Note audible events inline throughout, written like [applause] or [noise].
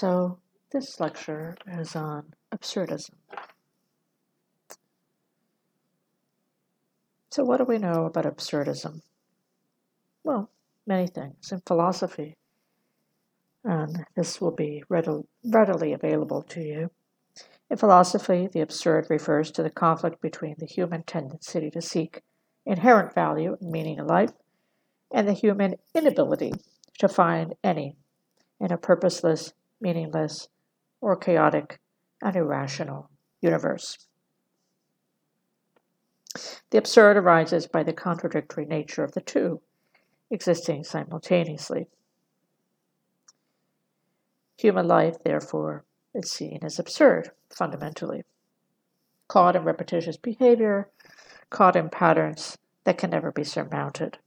So, this lecture is on absurdism. So, what do we know about absurdism? Well, many things in philosophy, and this will be readily available to you. In philosophy, the absurd refers to the conflict between the human tendency to seek inherent value and meaning in life and the human inability to find any in a purposeless meaningless, or chaotic and irrational universe. The absurd arises by the contradictory nature of the two existing simultaneously. Human life, therefore, is seen as absurd fundamentally, caught in repetitious behavior, caught in patterns that can never be surmounted.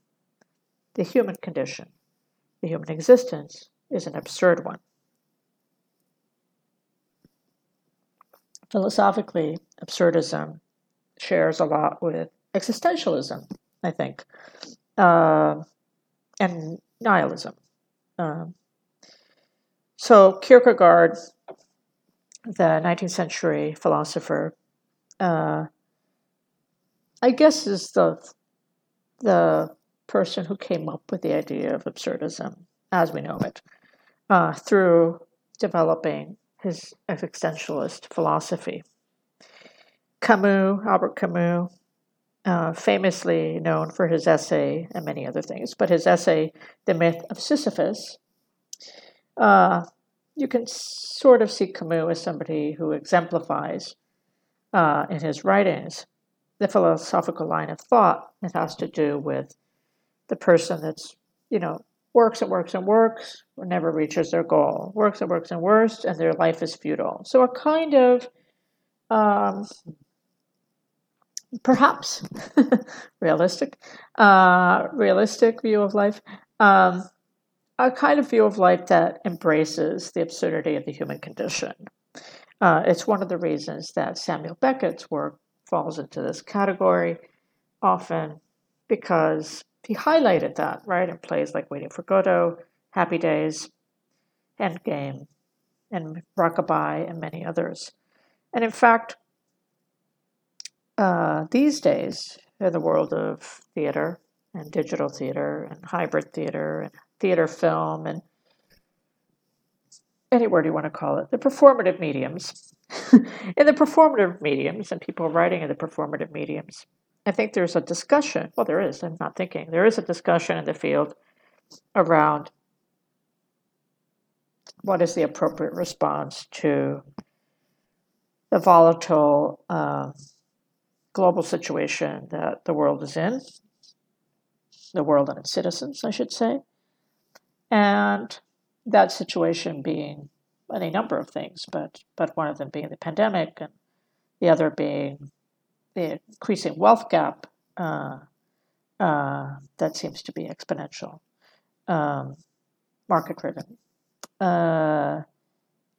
The human condition, the human existence, is an absurd one. Philosophically, absurdism shares a lot with existentialism, I think, uh, and nihilism. Um, so Kierkegaard, the 19th century philosopher, uh, I guess is the the person who came up with the idea of absurdism as we know it uh, through developing his existentialist philosophy. Camus, Albert Camus, uh, famously known for his essay and many other things, but his essay, The Myth of Sisyphus, uh, you can sort of see Camus as somebody who exemplifies uh, in his writings the philosophical line of thought that has to do with the person that's, you know, works and works and works, never reaches their goal, works and works and works, and their life is futile. So, a kind of um, perhaps [laughs] realistic, uh, realistic view of life, um, a kind of view of life that embraces the absurdity of the human condition. Uh, it's one of the reasons that Samuel Beckett's work falls into this category, often because he highlighted that, right, in plays like Waiting for Godot, Happy Days, Endgame, and Rockaby, and many others. And in fact, uh, these days, in the world of theater and digital theater and hybrid theater and theater film and any word you want to call it, the performative mediums. [laughs] in the performative mediums and people writing in the performative mediums, I think there's a discussion. Well, there is. I'm not thinking. There is a discussion in the field around what is the appropriate response to the volatile uh, global situation that the world is in, the world and its citizens, I should say, and that situation being any number of things, but but one of them being the pandemic, and the other being the increasing wealth gap uh, uh, that seems to be exponential, um, market driven, uh,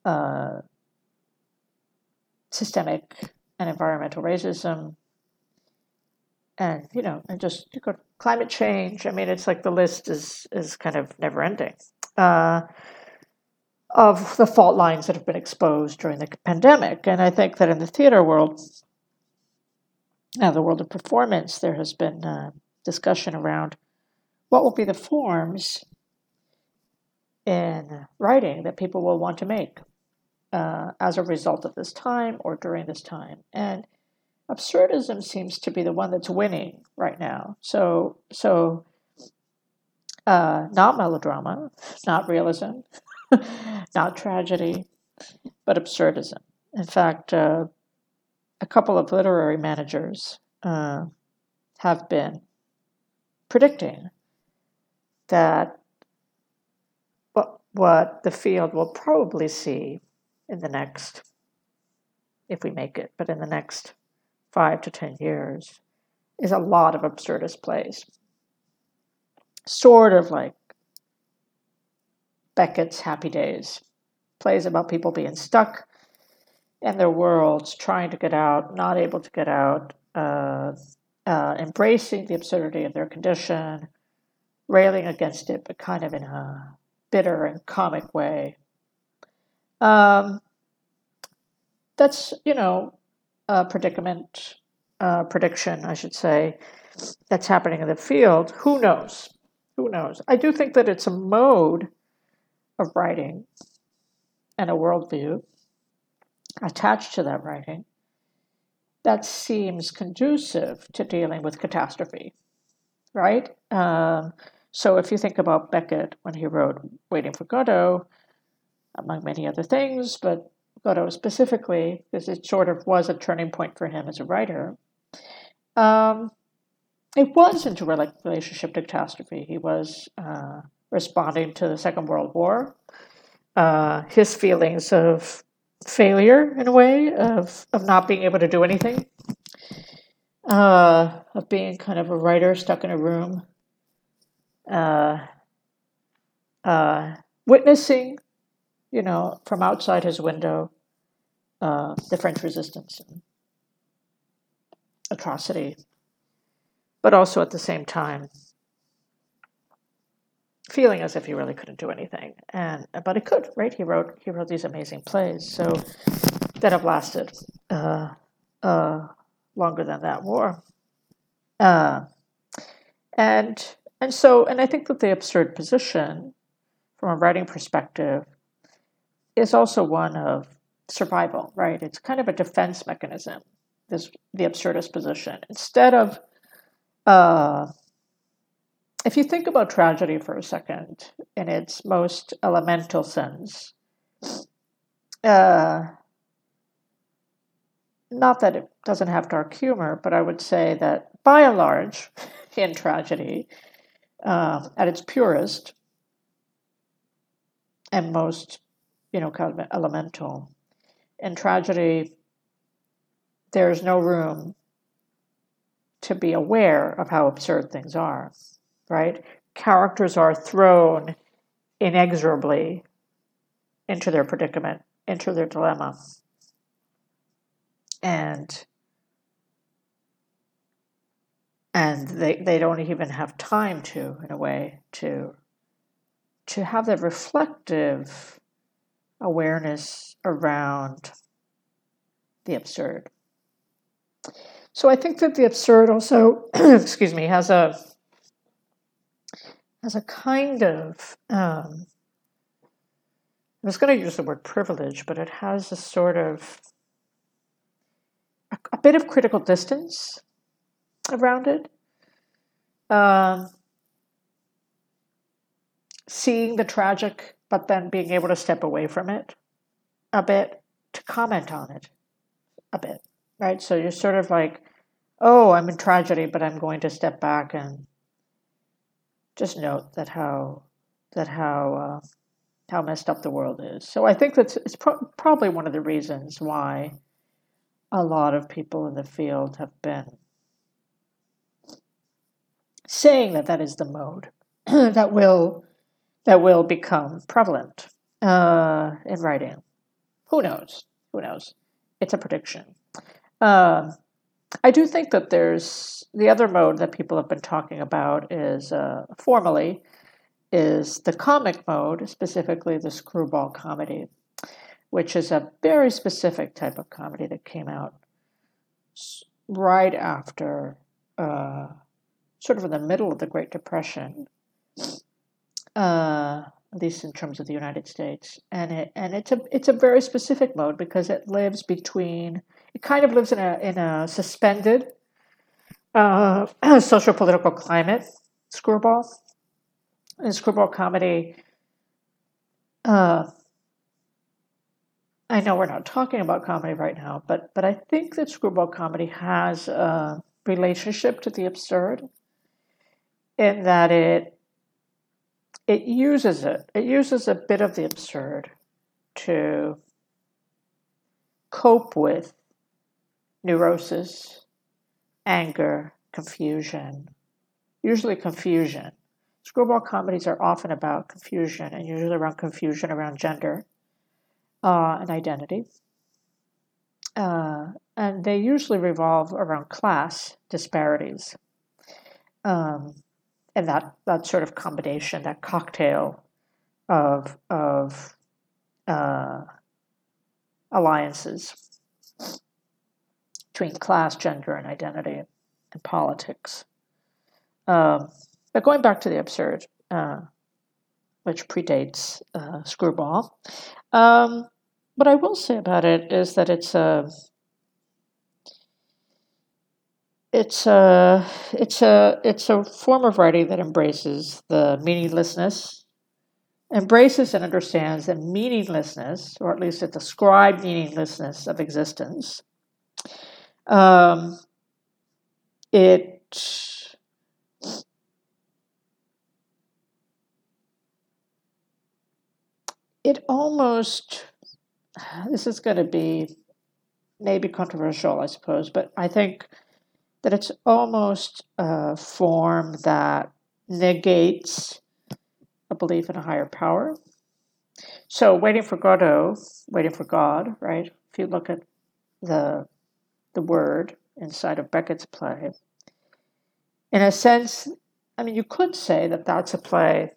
uh, systemic and environmental racism, and you know, and just you climate change. I mean, it's like the list is is kind of never ending. Uh, of the fault lines that have been exposed during the pandemic. And I think that in the theater world, now, the world of performance, there has been a discussion around what will be the forms in writing that people will want to make uh, as a result of this time or during this time. And absurdism seems to be the one that's winning right now. So, so uh, not melodrama, not realism, [laughs] not tragedy, but absurdism. In fact, uh, a couple of literary managers uh, have been predicting that what, what the field will probably see in the next, if we make it, but in the next five to ten years, is a lot of absurdist plays. Sort of like Beckett's Happy Days, plays about people being stuck and their worlds, trying to get out, not able to get out, uh, uh, embracing the absurdity of their condition, railing against it, but kind of in a bitter and comic way. Um, that's you know a predicament, uh, prediction, I should say, that's happening in the field. Who knows? Who knows? I do think that it's a mode of writing and a worldview attached to that writing that seems conducive to dealing with catastrophe, right? Um, so if you think about Beckett when he wrote Waiting for Godot, among many other things, but Godot specifically, because it sort of was a turning point for him as a writer, um, it was into relationship to catastrophe. He was uh, responding to the Second World War, uh, his feelings of failure in a way, of, of not being able to do anything, uh, of being kind of a writer stuck in a room, uh, uh, witnessing, you know, from outside his window, uh, the French resistance and atrocity, but also at the same time feeling as if he really couldn't do anything. And but he could, right? He wrote he wrote these amazing plays, so that have lasted uh, uh, longer than that war. Uh, and and so and I think that the absurd position, from a writing perspective, is also one of survival. Right? It's kind of a defense mechanism. This the absurdist position instead of uh, if you think about tragedy for a second in its most elemental sense, uh, not that it doesn't have dark humor, but I would say that by and large, [laughs] in tragedy, uh, at its purest and most, you know, kind of elemental, in tragedy, there is no room to be aware of how absurd things are right? Characters are thrown inexorably into their predicament, into their dilemma. And and they, they don't even have time to, in a way, to to have that reflective awareness around the absurd. So I think that the absurd also, [clears throat] excuse me, has a as a kind of, um, I was going to use the word privilege, but it has a sort of, a, a bit of critical distance around it. Um, seeing the tragic, but then being able to step away from it a bit to comment on it a bit, right? So you're sort of like, oh, I'm in tragedy, but I'm going to step back and just note that how that how uh, how messed up the world is. So I think that's it's pro- probably one of the reasons why a lot of people in the field have been saying that that is the mode [clears throat] that will that will become prevalent uh, in writing. Who knows? Who knows? It's a prediction. Uh, I do think that there's the other mode that people have been talking about is uh, formally is the comic mode, specifically the screwball comedy, which is a very specific type of comedy that came out right after, uh, sort of in the middle of the Great Depression, uh, at least in terms of the United States, and it and it's a it's a very specific mode because it lives between it kind of lives in a in a suspended uh, [clears throat] social political climate. Screwball and screwball comedy. Uh, I know we're not talking about comedy right now, but but I think that screwball comedy has a relationship to the absurd in that it it uses it. It uses a bit of the absurd to cope with neurosis, anger, confusion, usually confusion. Screwball comedies are often about confusion and usually around confusion around gender uh, and identity. Uh, and they usually revolve around class disparities. Um, and that, that sort of combination, that cocktail of, of uh, alliances between class, gender, and identity and politics. Um, but going back to the absurd, uh, which predates uh, Screwball, um, what I will say about it is that it's a it's a it's a it's a form of writing that embraces the meaninglessness embraces and understands the meaninglessness or at least the described meaninglessness of existence um, it it almost this is going to be maybe controversial i suppose but i think that it's almost a form that negates a belief in a higher power. So, waiting for Godot, waiting for God, right? If you look at the the word inside of Beckett's play, in a sense, I mean, you could say that that's a play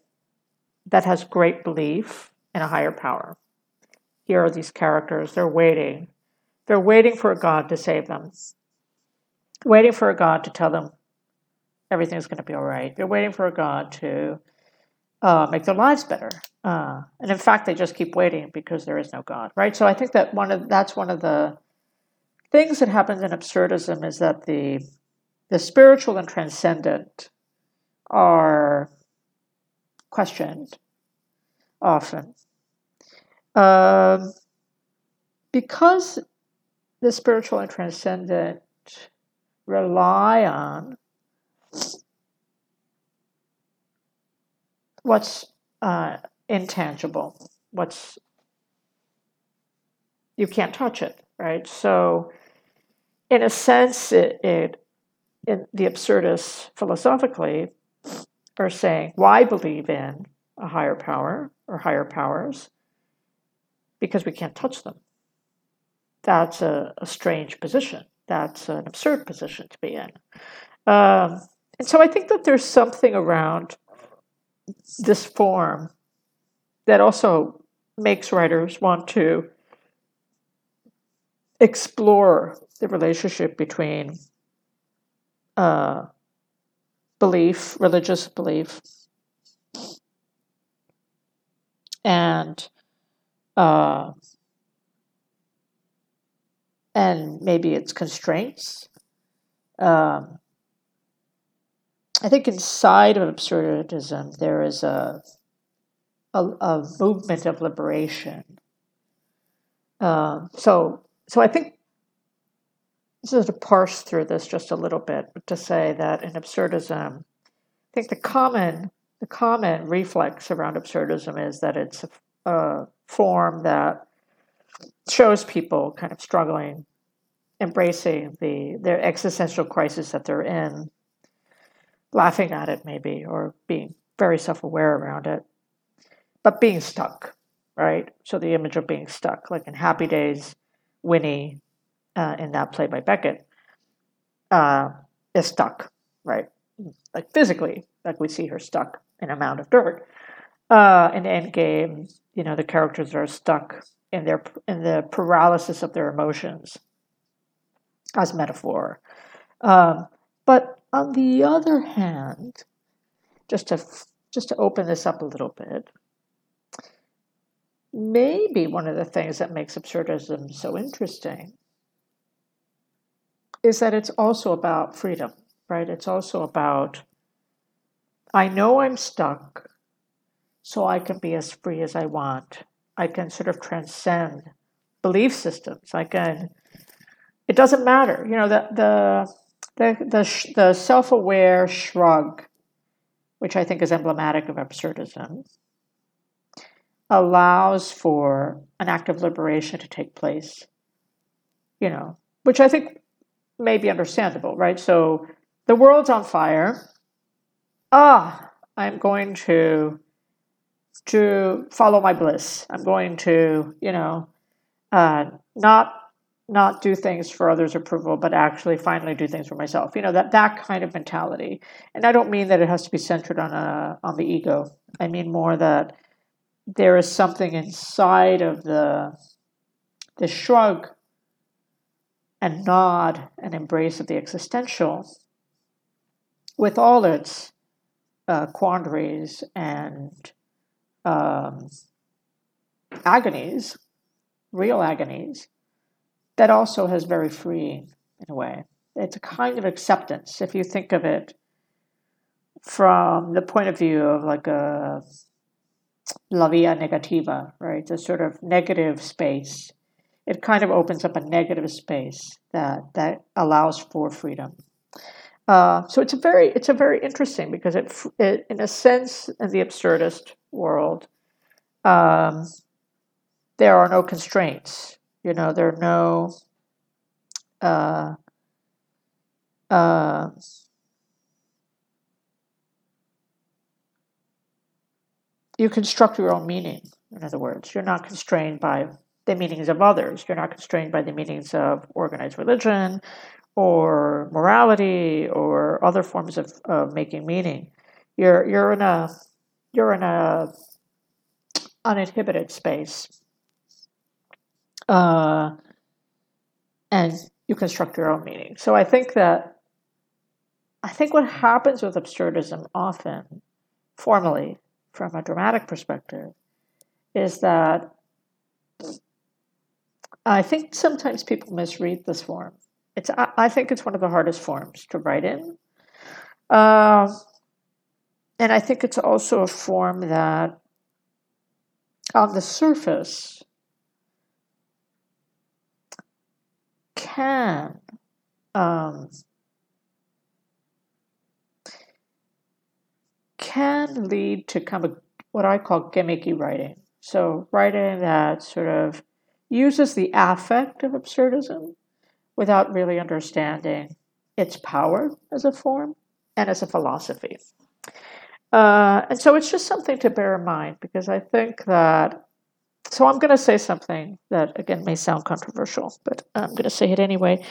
that has great belief in a higher power. Here are these characters; they're waiting, they're waiting for a God to save them waiting for a God to tell them everything's going to be all right. They're waiting for a God to uh, make their lives better. Uh, and in fact, they just keep waiting because there is no God, right? So I think that one of that's one of the things that happens in absurdism is that the the spiritual and transcendent are questioned often. Um, because the spiritual and transcendent rely on what's uh, intangible, what's you can't touch it, right? So, in a sense, it, it the absurdists philosophically are saying, why believe in a higher power or higher powers? Because we can't touch them. That's a, a strange position that's an absurd position to be in. Um, and so I think that there's something around this form that also makes writers want to explore the relationship between uh, belief, religious belief, and uh, and maybe its constraints. Um, I think inside of absurdism there is a a, a movement of liberation. Um, so so I think this is to parse through this just a little bit to say that in absurdism, I think the common the common reflex around absurdism is that it's a, a form that shows people kind of struggling, embracing the their existential crisis that they're in, laughing at it maybe, or being very self-aware around it, but being stuck, right? So the image of being stuck, like in Happy Days, Winnie, uh, in that play by Beckett, uh, is stuck, right? Like physically, like we see her stuck in a mound of dirt. Uh, in Endgame, you know, the characters are stuck in their in the paralysis of their emotions as metaphor. Um, but on the other hand, just to just to open this up a little bit, maybe one of the things that makes absurdism so interesting is that it's also about freedom, right? It's also about I know I'm stuck, so I can be as free as I want. I can sort of transcend belief systems. I can. It doesn't matter, you know. The the the the, the self aware shrug, which I think is emblematic of absurdism, allows for an act of liberation to take place. You know, which I think may be understandable, right? So the world's on fire. Ah, I'm going to to follow my bliss. I'm going to, you know, uh, not not do things for others' approval, but actually finally do things for myself. You know that that kind of mentality. And I don't mean that it has to be centered on a on the ego. I mean more that there is something inside of the the shrug and nod and embrace of the existential, with all its uh, quandaries and um, agonies, real agonies, that also has very freeing in a way. It's a kind of acceptance if you think of it from the point of view of like a la via negativa, right? The sort of negative space. It kind of opens up a negative space that that allows for freedom. Uh, so it's a very it's a very interesting because it, it in a sense in the absurdist world um, there are no constraints you know there are no uh, uh, you construct your own meaning in other words you're not constrained by the meanings of others you're not constrained by the meanings of organized religion or morality or other forms of, of making meaning. You're you're in a you're in a uninhibited space, uh, and you construct your own meaning. So I think that I think what happens with absurdism often, formally from a dramatic perspective, is that I think sometimes people misread this form it's I, think it's one of the hardest forms to write in. Uh, and I think it's also a form that, on the surface, can um, can lead to kind of what I call gimmicky writing. So writing that sort of uses the affect of absurdism without really understanding its power as a form and as a philosophy. Uh, and so it's just something to bear in mind because I think that. So I'm going to say something that, again, may sound controversial, but I'm going to say it anyway.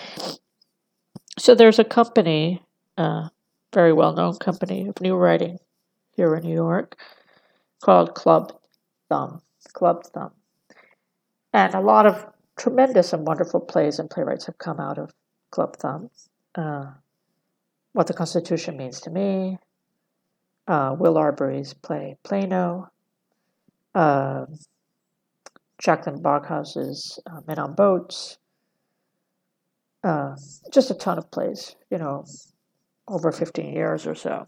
So there's a company, uh, very well known company of new writing here in New York called Clubbed Thumb. Clubbed Thumb. And a lot of tremendous and wonderful plays and playwrights have come out of Clubbed Thumb. Uh, what the Constitution Means to Me, uh, Will Arbery's play Plano, uh, Jaclyn Backhaus's uh, Men on Boats, uh, just a ton of plays, you know, over 15 years or so.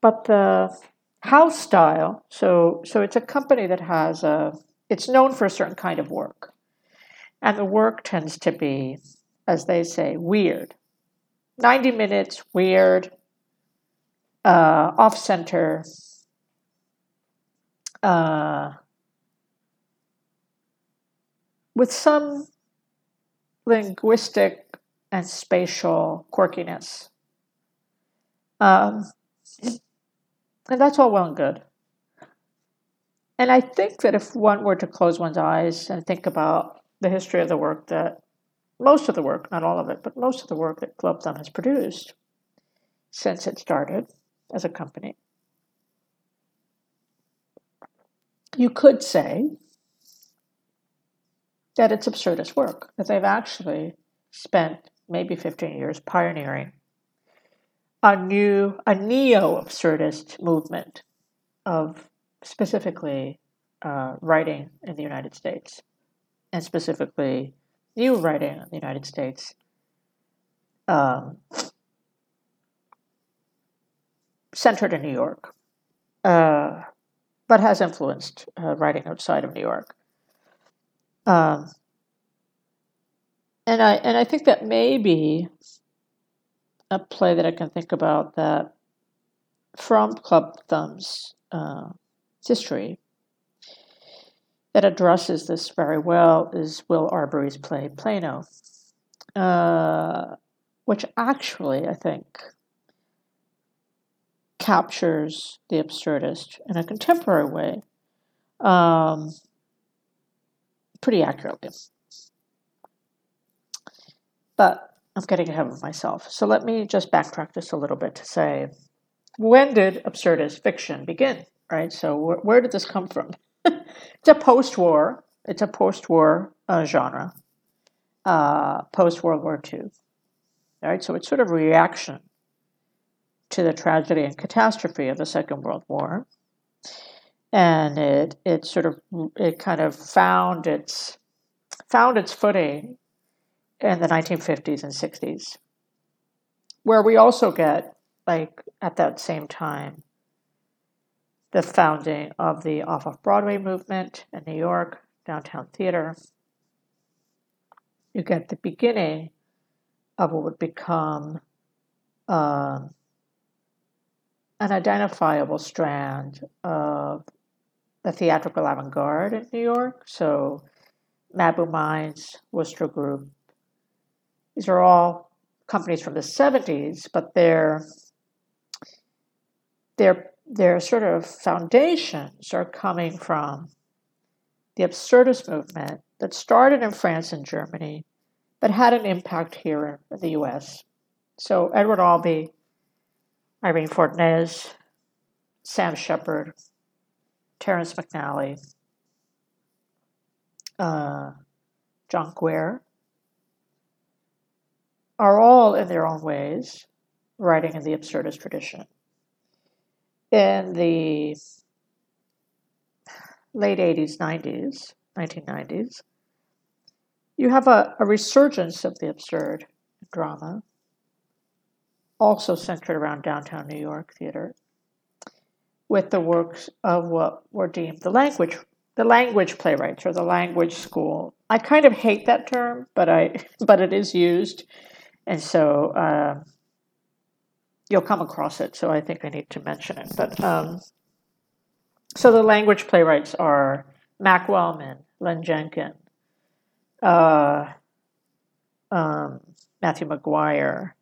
But the house style, so so it's a company that has a, it's known for a certain kind of work. And the work tends to be, as they say, weird. 90 minutes, weird, uh, off center, uh, with some linguistic and spatial quirkiness. Um, and that's all well and good. And I think that if one were to close one's eyes and think about the history of the work that most of the work, not all of it, but most of the work that Clubbed Thumb has produced since it started as a company. You could say that it's absurdist work, that they've actually spent maybe 15 years pioneering a new, a neo absurdist movement of specifically uh, writing in the United States and specifically new writing in the United States, um, centered in New York, uh, but has influenced uh, writing outside of New York. Um, and I and I think that maybe a play that I can think about that from Clubbed Thumb's uh, history that addresses this very well is Will Arbery's play Plano, uh, which actually, I think, captures the absurdist in a contemporary way um, pretty accurately. But I'm getting ahead of myself. So let me just backtrack just a little bit to say when did absurdist fiction begin? Right? So, wh- where did this come from? [laughs] it's a post war it's a post-war uh, genre, uh, post World War II. Right, so it's sort of reaction to the tragedy and catastrophe of the Second World War, and it it sort of it kind of found its found its footing in the 1950s and 60s, where we also get like at that same time the founding of the off of Broadway movement in New York, downtown theater. You get the beginning of what would become um, an identifiable strand of the theatrical avant garde in New York. So, Mabou Mines, Wooster Group. These are all companies from the 70s, but they're they're their sort of foundations are coming from the absurdist movement that started in France and Germany, but had an impact here in the US. So Edward Albee, Irene Fornés, Sam Shepard, Terrence McNally, uh, John Guare, are all in their own ways writing in the absurdist tradition in the late 80s, 90s, 1990s, you have a, a resurgence of the absurd drama, also centered around downtown New York theater, with the works of what were deemed the language the language playwrights or the language school. I kind of hate that term, but I [laughs] but it is used, and so uh, you'll come across it, so I think I need to mention it. But um, so the language playwrights are Mac Wellman, Len Jenkin, uh, um, Matthew Maguire,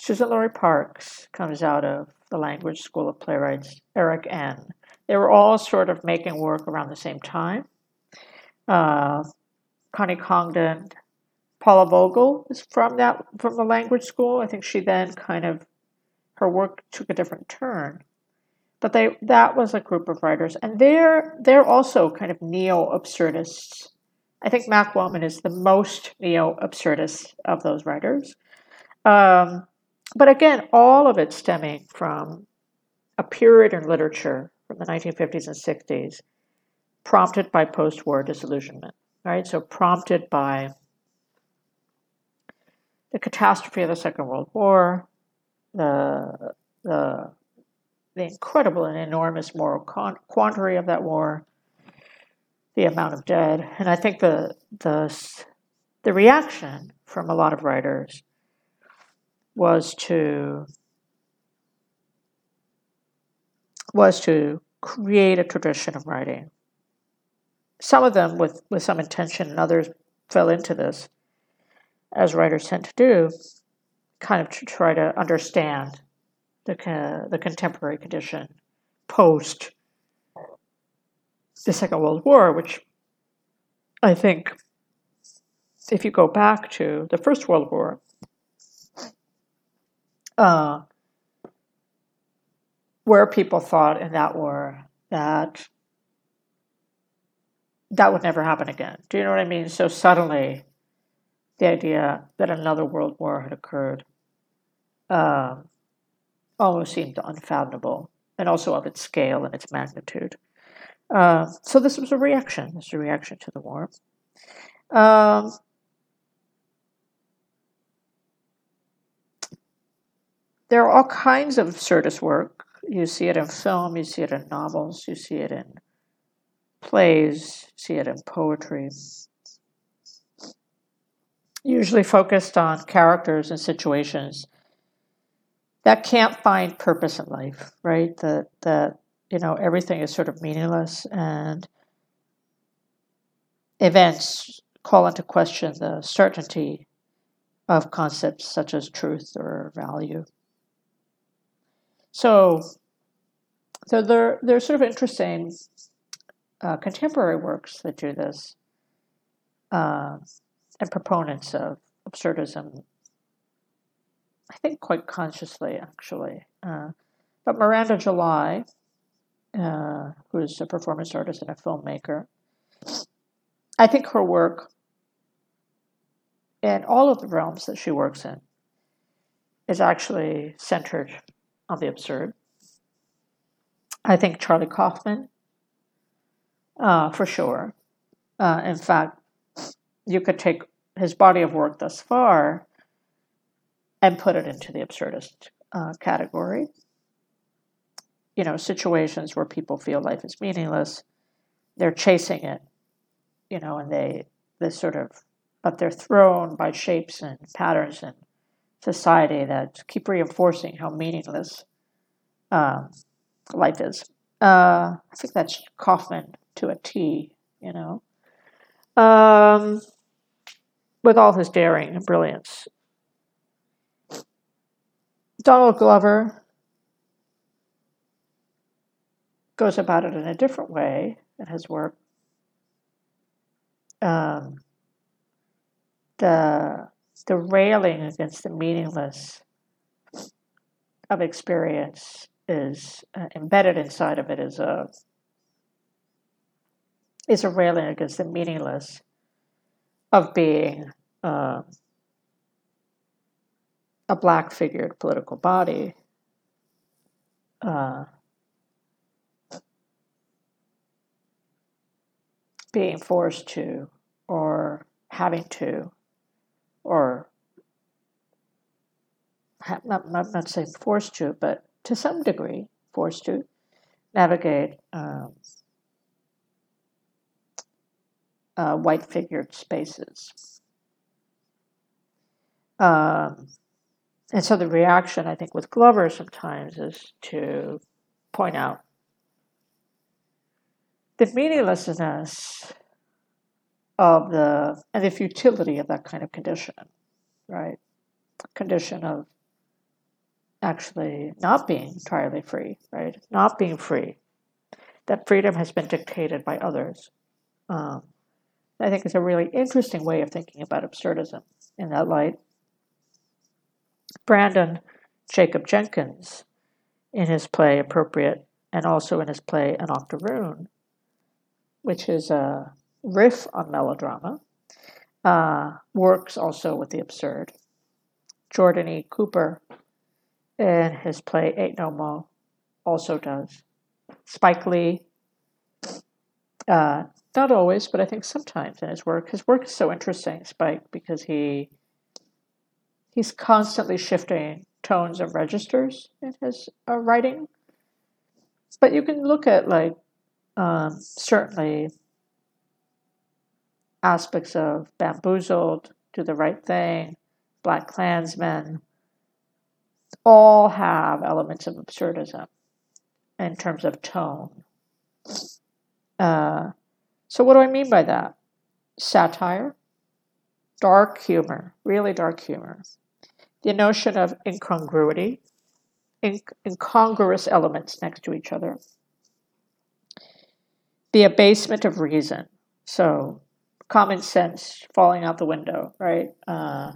Suzan-Lori Parks comes out of the Language School of Playwrights, Erik Ehn They were all sort of making work around the same time. Uh, Connie Congdon, Paula Vogel is from that from the language school. I think she then kind of her work took a different turn. But they that was a group of writers, and they're they're also kind of neo absurdists. I think Mac Wellman is the most neo absurdist of those writers. Um, but again, all of it stemming from a period in literature from the 1950s and 60s, prompted by post war disillusionment, right? So, prompted by the catastrophe of the Second World War, the the the incredible and enormous moral quandary of that war, the amount of dead, and I think the the the reaction from a lot of writers was to was to create a tradition of writing. Some of them with, with some intention, and others fell into this, as writers tend to do, kind of to try to understand the, the contemporary condition post the Second World War, which I think, if you go back to the First World War, uh, where people thought in that war that that would never happen again. Do you know what I mean? So suddenly, the idea that another world war had occurred uh, almost seemed unfathomable, and also of its scale and its magnitude. Uh, so this was a reaction. This was a reaction to the war. Um, there are all kinds of absurdist work. You see it in film, you see it in novels, you see it in plays, you see it in poetry. Usually focused on characters and situations that can't find purpose in life, right? That that you know everything is sort of meaningless and events call into question the certainty of concepts such as truth or value. So, so there there's sort of interesting uh, contemporary works that do this, uh, and proponents of absurdism I think quite consciously, actually. Uh, but Miranda July, uh, who's a performance artist and a filmmaker, I think her work in all of the realms that she works in is actually centered on the absurd. I think Charlie Kaufman, uh, for sure. Uh, in fact, you could take his body of work thus far and put it into the absurdist uh, category. You know, situations where people feel life is meaningless, they're chasing it, you know, and they, they sort of, but they're thrown by shapes and patterns in society that keep reinforcing how meaningless um, life is. Uh, I think that's Kaufman to a T, you know. Um, with all his daring and brilliance. Donald Glover goes about it in a different way in his work. Um, the the railing against the meaningless of experience is uh, embedded inside of it is a is a railing against the meaningless of being uh, a black figured political body. Uh, being forced to or having to or not, not, not saying forced to, but to some degree forced to navigate um, uh, white figured spaces. Um, and so the reaction, I think, with Glover sometimes is to point out the meaninglessness of the and the futility of that kind of condition, right? Condition of actually not being entirely free, right? Not being free. That freedom has been dictated by others. Um, I think is a really interesting way of thinking about absurdism in that light. Brandon Jacob Jenkins, in his play Appropriate, and also in his play An Octoroon, which is a riff on melodrama, uh, works also with the absurd. Jordan E. Cooper, in his play Ain't No Mo, also does. Spike Lee, uh, not always, but I think sometimes in his work. His work is so interesting, Spike, because he he's constantly shifting tones and registers in his uh, writing. But you can look at like um, certainly aspects of Bamboozled, Do the Right Thing, BlacKkKlansman, all have elements of absurdism in terms of tone. Uh, so, what do I mean by that? Satire, dark humor, really dark humor. The notion of incongruity, inc- incongruous elements next to each other. The abasement of reason. So, common sense falling out the window, right? Uh,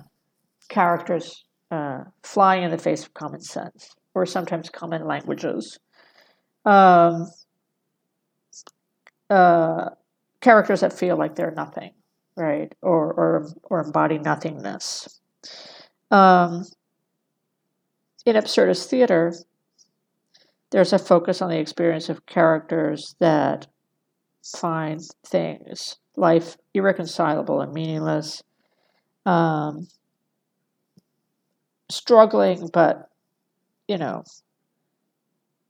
characters uh, flying in the face of common sense, or sometimes common languages. Um, uh, characters that feel like they're nothing, right? Or or or embody nothingness. Um, in absurdist theater, there's a focus on the experience of characters that find things, life irreconcilable and meaningless, um, struggling, but you know,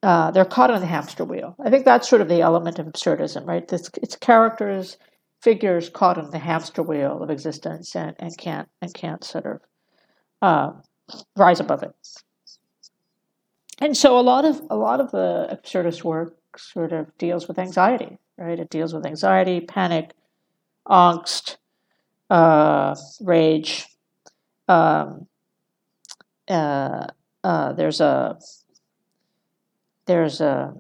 uh, they're caught on the hamster wheel. I think that's sort of the element of absurdism, right? This, it's characters, figures caught on the hamster wheel of existence and, and can't and can't sort of uh, rise above it. And so a lot of a lot of the absurdist work sort of deals with anxiety, right? It deals with anxiety, panic, angst, uh, rage. Um, uh, uh, there's a there's a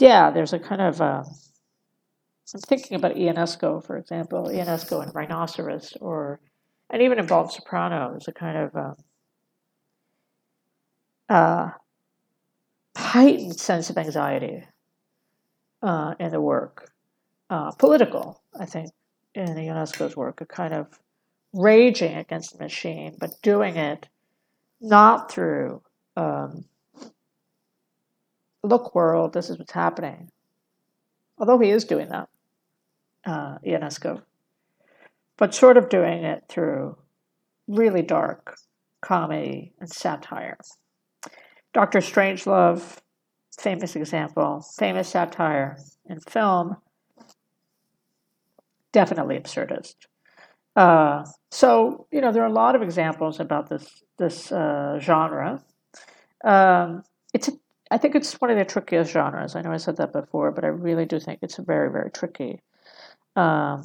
yeah, there's a kind of uh, I'm thinking about Ionesco, for example, Ionesco and Rhinoceros, or and even in Bald Soprano, there's a kind of uh, uh, heightened sense of anxiety uh, in the work. uh, political, I think, in Ionesco's work, a kind of raging against the machine, but doing it not through um, look world, this is what's happening. Although he is doing that, uh, Ionesco, but sort of doing it through really dark comedy and satire. Dr. Strangelove, famous example, famous satire in film, definitely absurdist. Uh, so you know there are a lot of examples about this this uh, genre. Um, it's a, I think it's one of the trickiest genres. I know I said that before, but I really do think it's very very tricky. Um,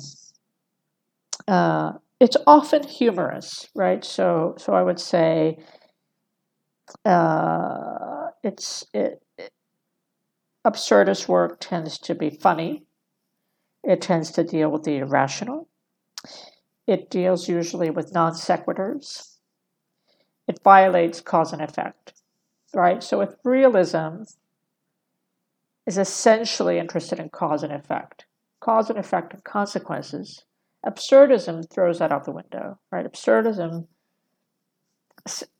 uh, it's often humorous, right? So so I would say uh, it's it, it, absurdist work tends to be funny. It tends to deal with the irrational. It deals usually with non sequiturs. It violates cause and effect, right? So if realism is essentially interested in cause and effect, cause and effect and consequences, absurdism throws that out the window, right? Absurdism,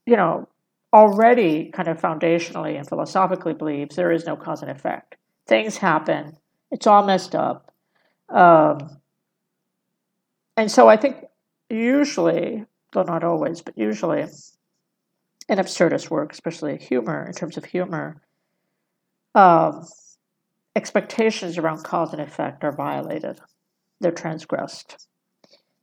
you know, already kind of foundationally and philosophically believes there is no cause and effect. Things happen, it's all messed up. Um, and so I think usually, though not always, but usually in absurdist work, especially humor, in terms of humor, um, expectations around cause and effect are violated, they're transgressed.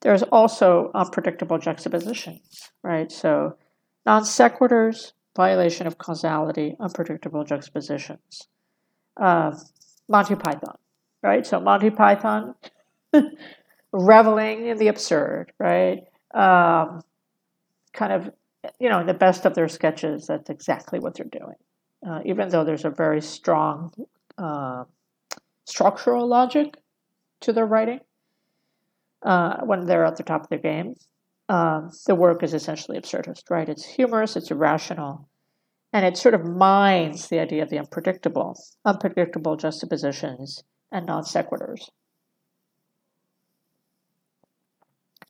There's also unpredictable juxtapositions, right? So non sequiturs, violation of causality, unpredictable juxtapositions. Uh, Monty Python, right? So Monty Python [laughs] reveling in the absurd, right? Um, kind of, you know, in the best of their sketches, that's exactly what they're doing. Uh, even though there's a very strong uh, structural logic to their writing uh, when they're at the top of their game, um, the work is essentially absurdist, right? It's humorous, it's irrational, and it sort of mines the idea of the unpredictable, unpredictable juxtapositions and non sequiturs.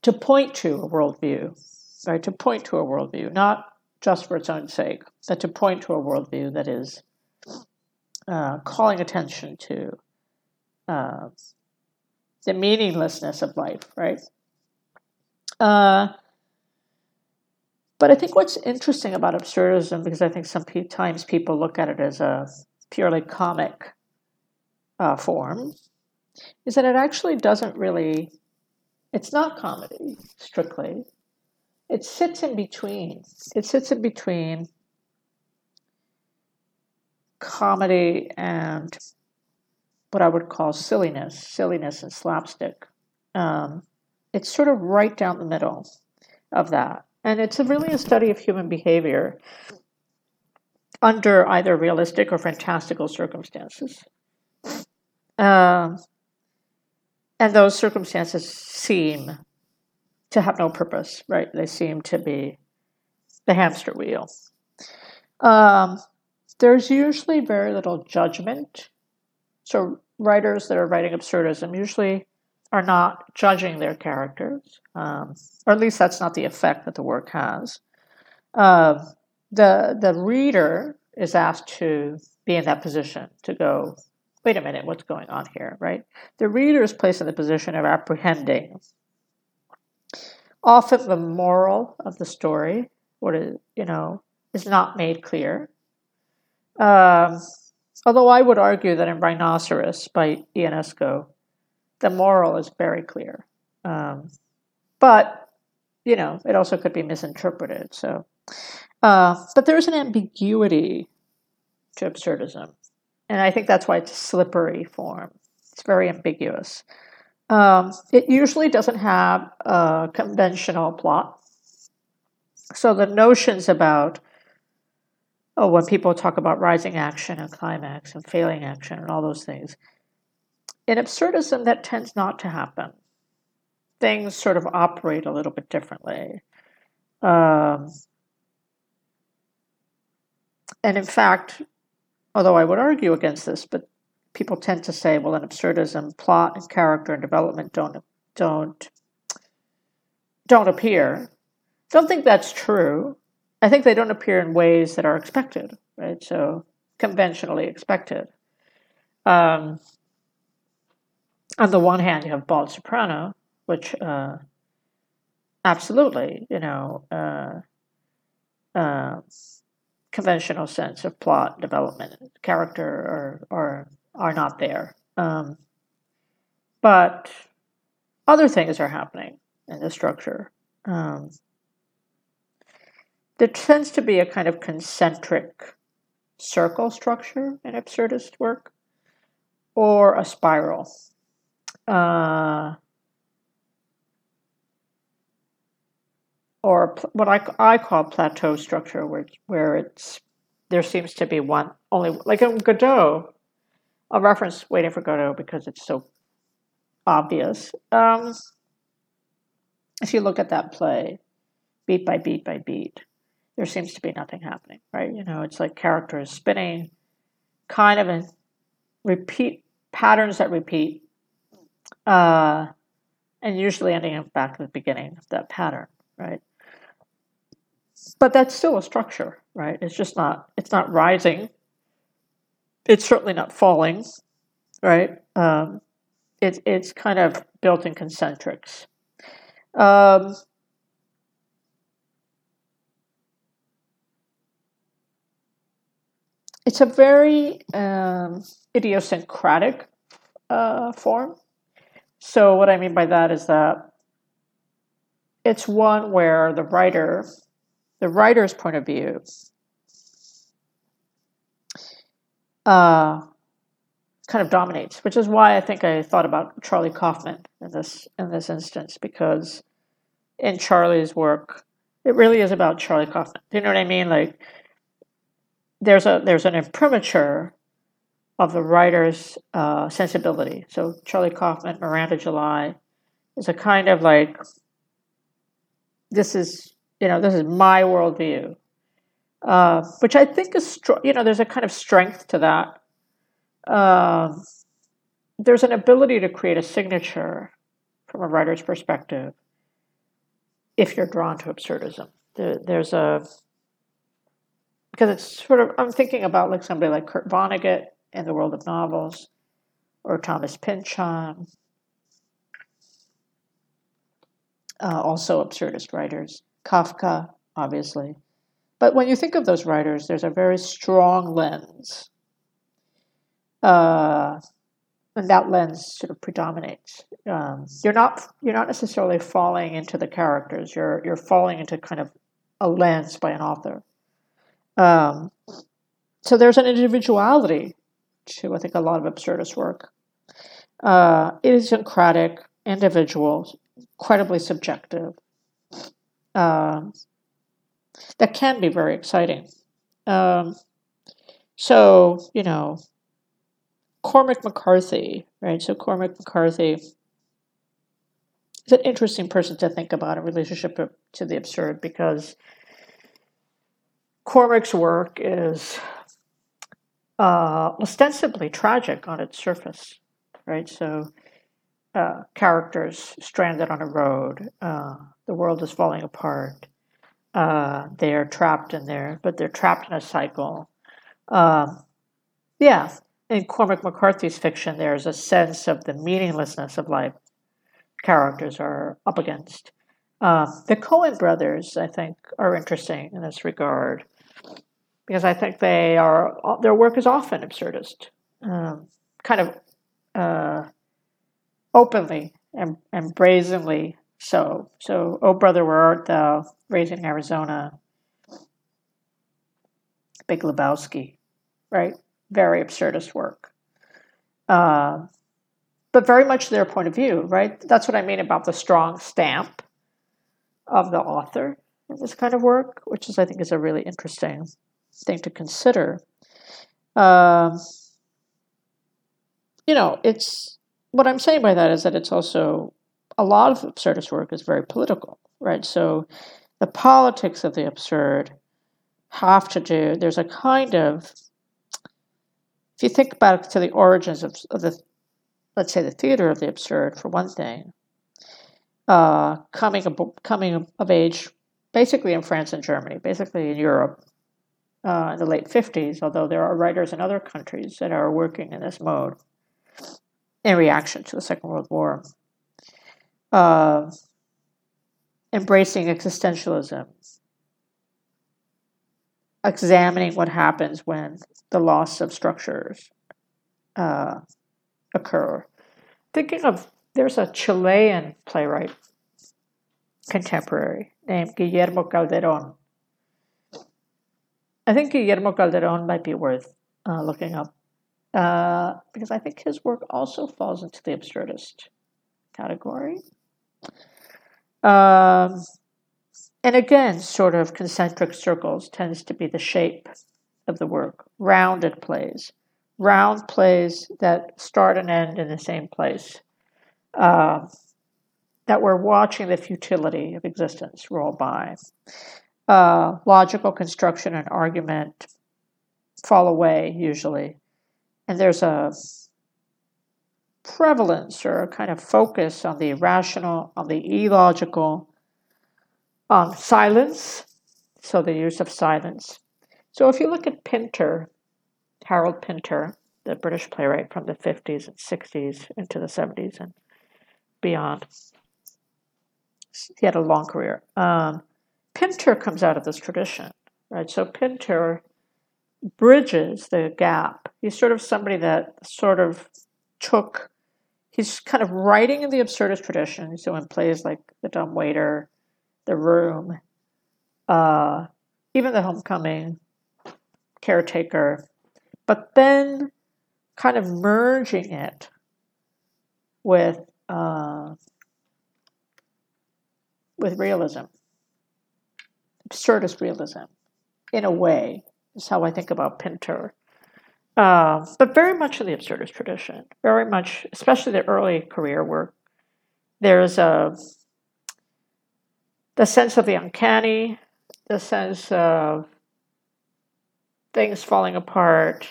to point to a worldview, right? To point to a worldview, not just for its own sake, but to point to a worldview that is uh, calling attention to uh, the meaninglessness of life, right? Uh, but I think what's interesting about absurdism, because I think sometimes people look at it as a purely comic uh, form, is that it actually doesn't really it's not comedy, strictly. It sits in between. It sits in between comedy and what I would call silliness, silliness and slapstick. Um, it's sort of right down the middle of that. And it's a really a study of human behavior under either realistic or fantastical circumstances. Um, and those circumstances seem to have no purpose, right? They seem to be the hamster wheel. Um, there's usually very little judgment. So, writers that are writing absurdism usually are not judging their characters, um, or at least that's not the effect that the work has. Uh, the the reader is asked to be in that position to go wait a minute, what's going on here, right? The reader is placed in the position of apprehending. Often the moral of the story, what is, you know, is not made clear. Um, although I would argue that in Rhinoceros by Ionesco, the moral is very clear. Um, but, you know, it also could be misinterpreted. So, uh, but there is an ambiguity to absurdism and I think that's why it's a slippery form. It's very ambiguous. Um, it usually doesn't have a conventional plot. So the notions about oh, when people talk about rising action and climax and failing action and all those things, in absurdism that tends not to happen. Things sort of operate a little bit differently. Um, and in fact, although I would argue against this, but people tend to say, well, in absurdism, plot and character and development don't don't don't appear. Don't think that's true. I think they don't appear in ways that are expected, right? So conventionally expected. Um, on the one hand, you have Bald Soprano, which uh, absolutely, you know, uh, uh, conventional sense of plot development, character or are are not there. Um, but other things are happening in the structure. Um, there tends to be a kind of concentric circle structure in absurdist work or a spiral. Uh, or what I, I call plateau structure, where, where it's there seems to be one only like in Godot. I'll reference Waiting for Godot because it's so obvious. Um, if you look at that play, beat by beat by beat, there seems to be nothing happening, right? You know, it's like characters spinning, kind of in repeat patterns that repeat, uh, and usually ending up back at the beginning of that pattern, right? But that's still a structure, right? It's just not it's not rising. It's certainly not falling, right? Um, it's it's kind of built in concentrics. Um, it's a very um, idiosyncratic uh, form. So, what I mean by that is that it's one where the writer, the writer's point of view, uh, kind of dominates, which is why I think I thought about Charlie Kaufman in this in this instance, because in Charlie's work, it really is about Charlie Kaufman. Do you know what I mean? Like there's a there's an imprimatur of the writer's uh, sensibility. So Charlie Kaufman, Miranda July, is a kind of like this is you know this is my worldview, uh, which I think is you know there's a kind of strength to that. Uh, there's an ability to create a signature from a writer's perspective if you're drawn to absurdism. There, there's a because it's sort of I'm thinking about like somebody like Kurt Vonnegut in the world of novels, or Thomas Pynchon, uh, also absurdist writers, Kafka, obviously. But when you think of those writers, there's a very strong lens, uh, and that lens sort of predominates. Um, you're not you're not necessarily falling into the characters. You're you're falling into kind of a lens by an author. Um, so there's an individuality to, I think, a lot of absurdist work. Uh, idiosyncratic, individual, incredibly subjective. Um, that can be very exciting. Um, so, you know, Cormac McCarthy, right? So, Cormac McCarthy is an interesting person to think about in relationship to the absurd because Cormac's work is uh, ostensibly tragic on its surface, right? So, uh, characters stranded on a road, uh, the world is falling apart. Uh, they are trapped in there, but they're trapped in a cycle. Um, yeah, in Cormac McCarthy's fiction, there's a sense of the meaninglessness of life characters are up against. Uh, the Coen brothers, I think, are interesting in this regard because I think they are their work is often absurdist, um, kind of uh, openly and, and brazenly so. So, oh brother, where art thou? Raising Arizona, Big Lebowski, right? Very absurdist work. Uh, but very much their point of view, right? That's what I mean about the strong stamp of the author in this kind of work, which is I think is a really interesting thing to consider. Um, you know, it's what I'm saying by that is that it's also a lot of absurdist work is very political, right? So the politics of the absurd have to do, there's a kind of if you think back to the origins of, of the, let's say, the theater of the absurd, for one thing, uh, coming, of, coming of age basically in France and Germany, basically in Europe uh, in the late 50s, although there are writers in other countries that are working in this mode in reaction to the Second World War. Uh, embracing existentialism, examining what happens when the loss of structures uh, occur. Thinking of there's a Chilean playwright contemporary named Guillermo Calderon. I think Guillermo Calderon might be worth uh, looking up uh, because I think his work also falls into the absurdist category. Um, and again, sort of concentric circles tends to be the shape of the work, rounded plays, round plays that start and end in the same place. Uh, that we're watching the futility of existence roll by. Uh, logical construction and argument fall away usually. And there's a prevalence or kind of focus on the irrational, on the illogical, on silence, so the use of silence. So if you look at Pinter, Harold Pinter, the British playwright from the 50s and 60s into the 70s and beyond, he had a long career. Um, Pinter comes out of this tradition, right? So Pinter bridges the gap. He's sort of somebody that sort of took, he's kind of writing in the absurdist tradition. So in plays like The Dumb Waiter, The Room, uh, even The Homecoming, Caretaker, but then kind of merging it with uh, with realism, absurdist realism, in a way, is how I think about Pinter. Uh, but very much in the absurdist tradition, very much, especially the early career work. There's a the sense of the uncanny, the sense of things falling apart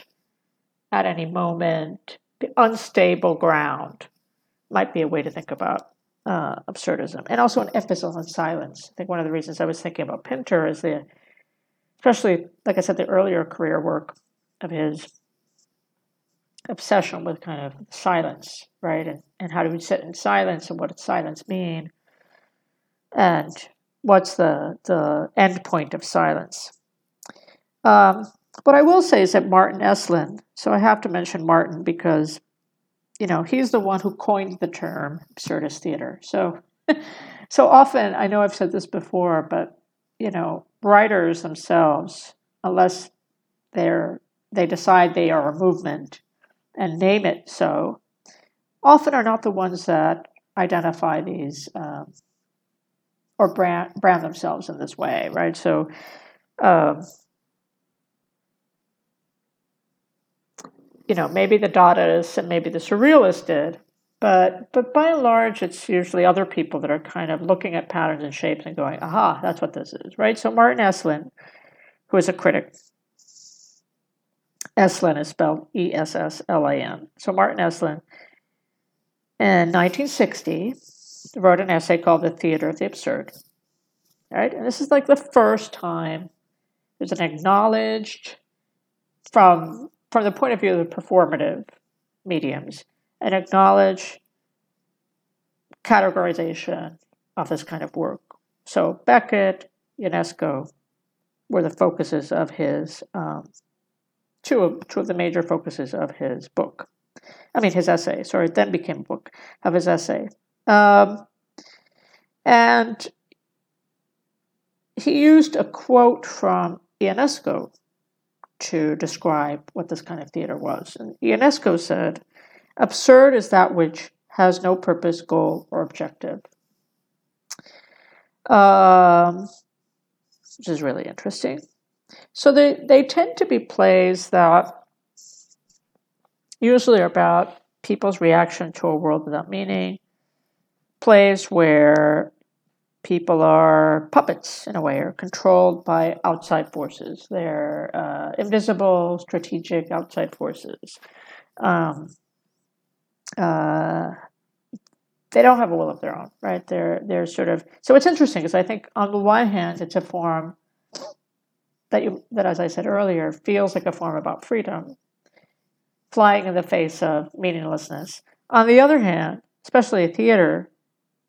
at any moment, the unstable ground might be a way to think about uh, absurdism, and also an emphasis on silence. I think one of the reasons I was thinking about Pinter is the, especially like I said, the earlier career work of his obsession with kind of silence, right, and and how do we sit in silence, and what does silence mean, and what's the the end point of silence. Um, what I will say is that Martin Esslin. So I have to mention Martin because you know, he's the one who coined the term absurdist theater. So, [laughs] so often, I know I've said this before, but you know, writers themselves, unless they're they decide they are a movement and name it so, often are not the ones that identify these um, or brand brand themselves in this way, right? So. Um, you know, maybe the Dadaists and maybe the Surrealists did, but but by and large, it's usually other people that are kind of looking at patterns and shapes and going, "Aha, that's what this is," right? So Martin Esslin, who is a critic, Esslin is spelled E S S L A N. So Martin Esslin, in 1960, wrote an essay called "The Theater of the Absurd." Right, and this is like the first time there's an acknowledged from from the point of view of the performative mediums an acknowledged categorization of this kind of work. So Beckett, Ionesco were the focuses of his, um, two, of, two of the major focuses of his book. I mean, his essay, sorry, it then became a book of his essay. Um, and he used a quote from Ionesco to describe what this kind of theater was. And Ionesco said, absurd is that which has no purpose, goal, or objective. Um, which is really interesting. So they, they tend to be plays that usually are about people's reaction to a world without meaning, plays where people are puppets in a way, or controlled by outside forces. They're uh, invisible, strategic outside forces. Um, uh, they don't have a will of their own, right? They're they're sort of so it's interesting because I think on the one hand it's a form that you that as I said earlier feels like a form about freedom, flying in the face of meaninglessness. On the other hand, especially theater,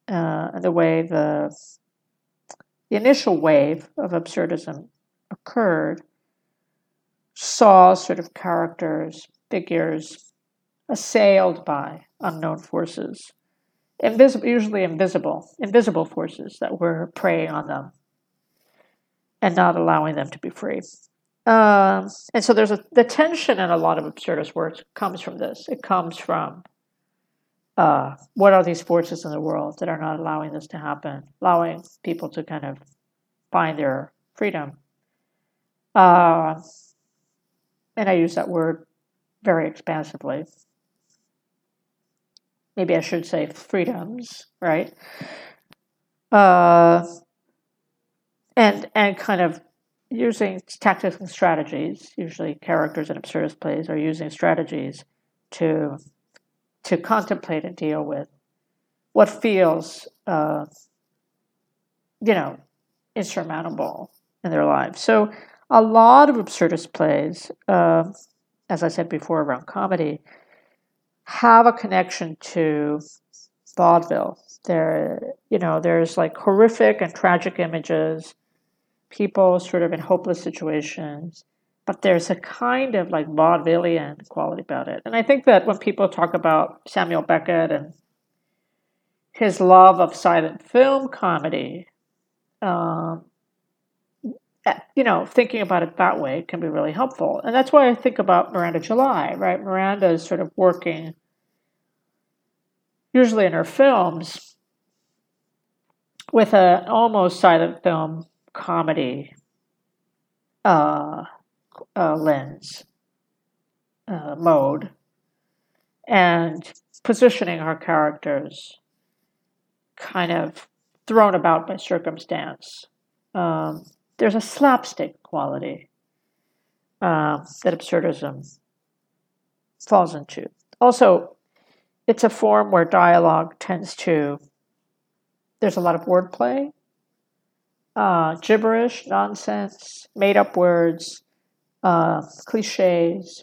uh, the way the the initial wave of absurdism occurred, saw sort of characters, figures assailed by unknown forces. Invisible, usually invisible, invisible forces that were preying on them and not allowing them to be free. Um, and so there's a the tension in a lot of absurdist works comes from this. It comes from uh, what are these forces in the world that are not allowing this to happen, allowing people to kind of find their freedom. Uh, and I use that word very expansively maybe I should say freedoms, right? Uh, and and kind of using tactics and strategies. Usually, characters in absurdist plays are using strategies to to contemplate and deal with what feels, uh, you know, insurmountable in their lives. So, a lot of absurdist plays, uh, as I said before, around comedy, have a connection to vaudeville. There, you know, there's like horrific and tragic images, people sort of in hopeless situations, but there's a kind of like vaudevillian quality about it. And I think that when people talk about Samuel Beckett and his love of silent film comedy, um, eh, you know, thinking about it that way can be really helpful. And that's why I think about Miranda July, right? Miranda is sort of working usually in her films with an almost silent film comedy uh, uh, lens uh, mode and positioning her characters kind of thrown about by circumstance. Um, there's a slapstick quality uh, that absurdism falls into. Also, it's a form where dialogue tends to, there's a lot of wordplay, uh, gibberish, nonsense, made up words, uh, cliches,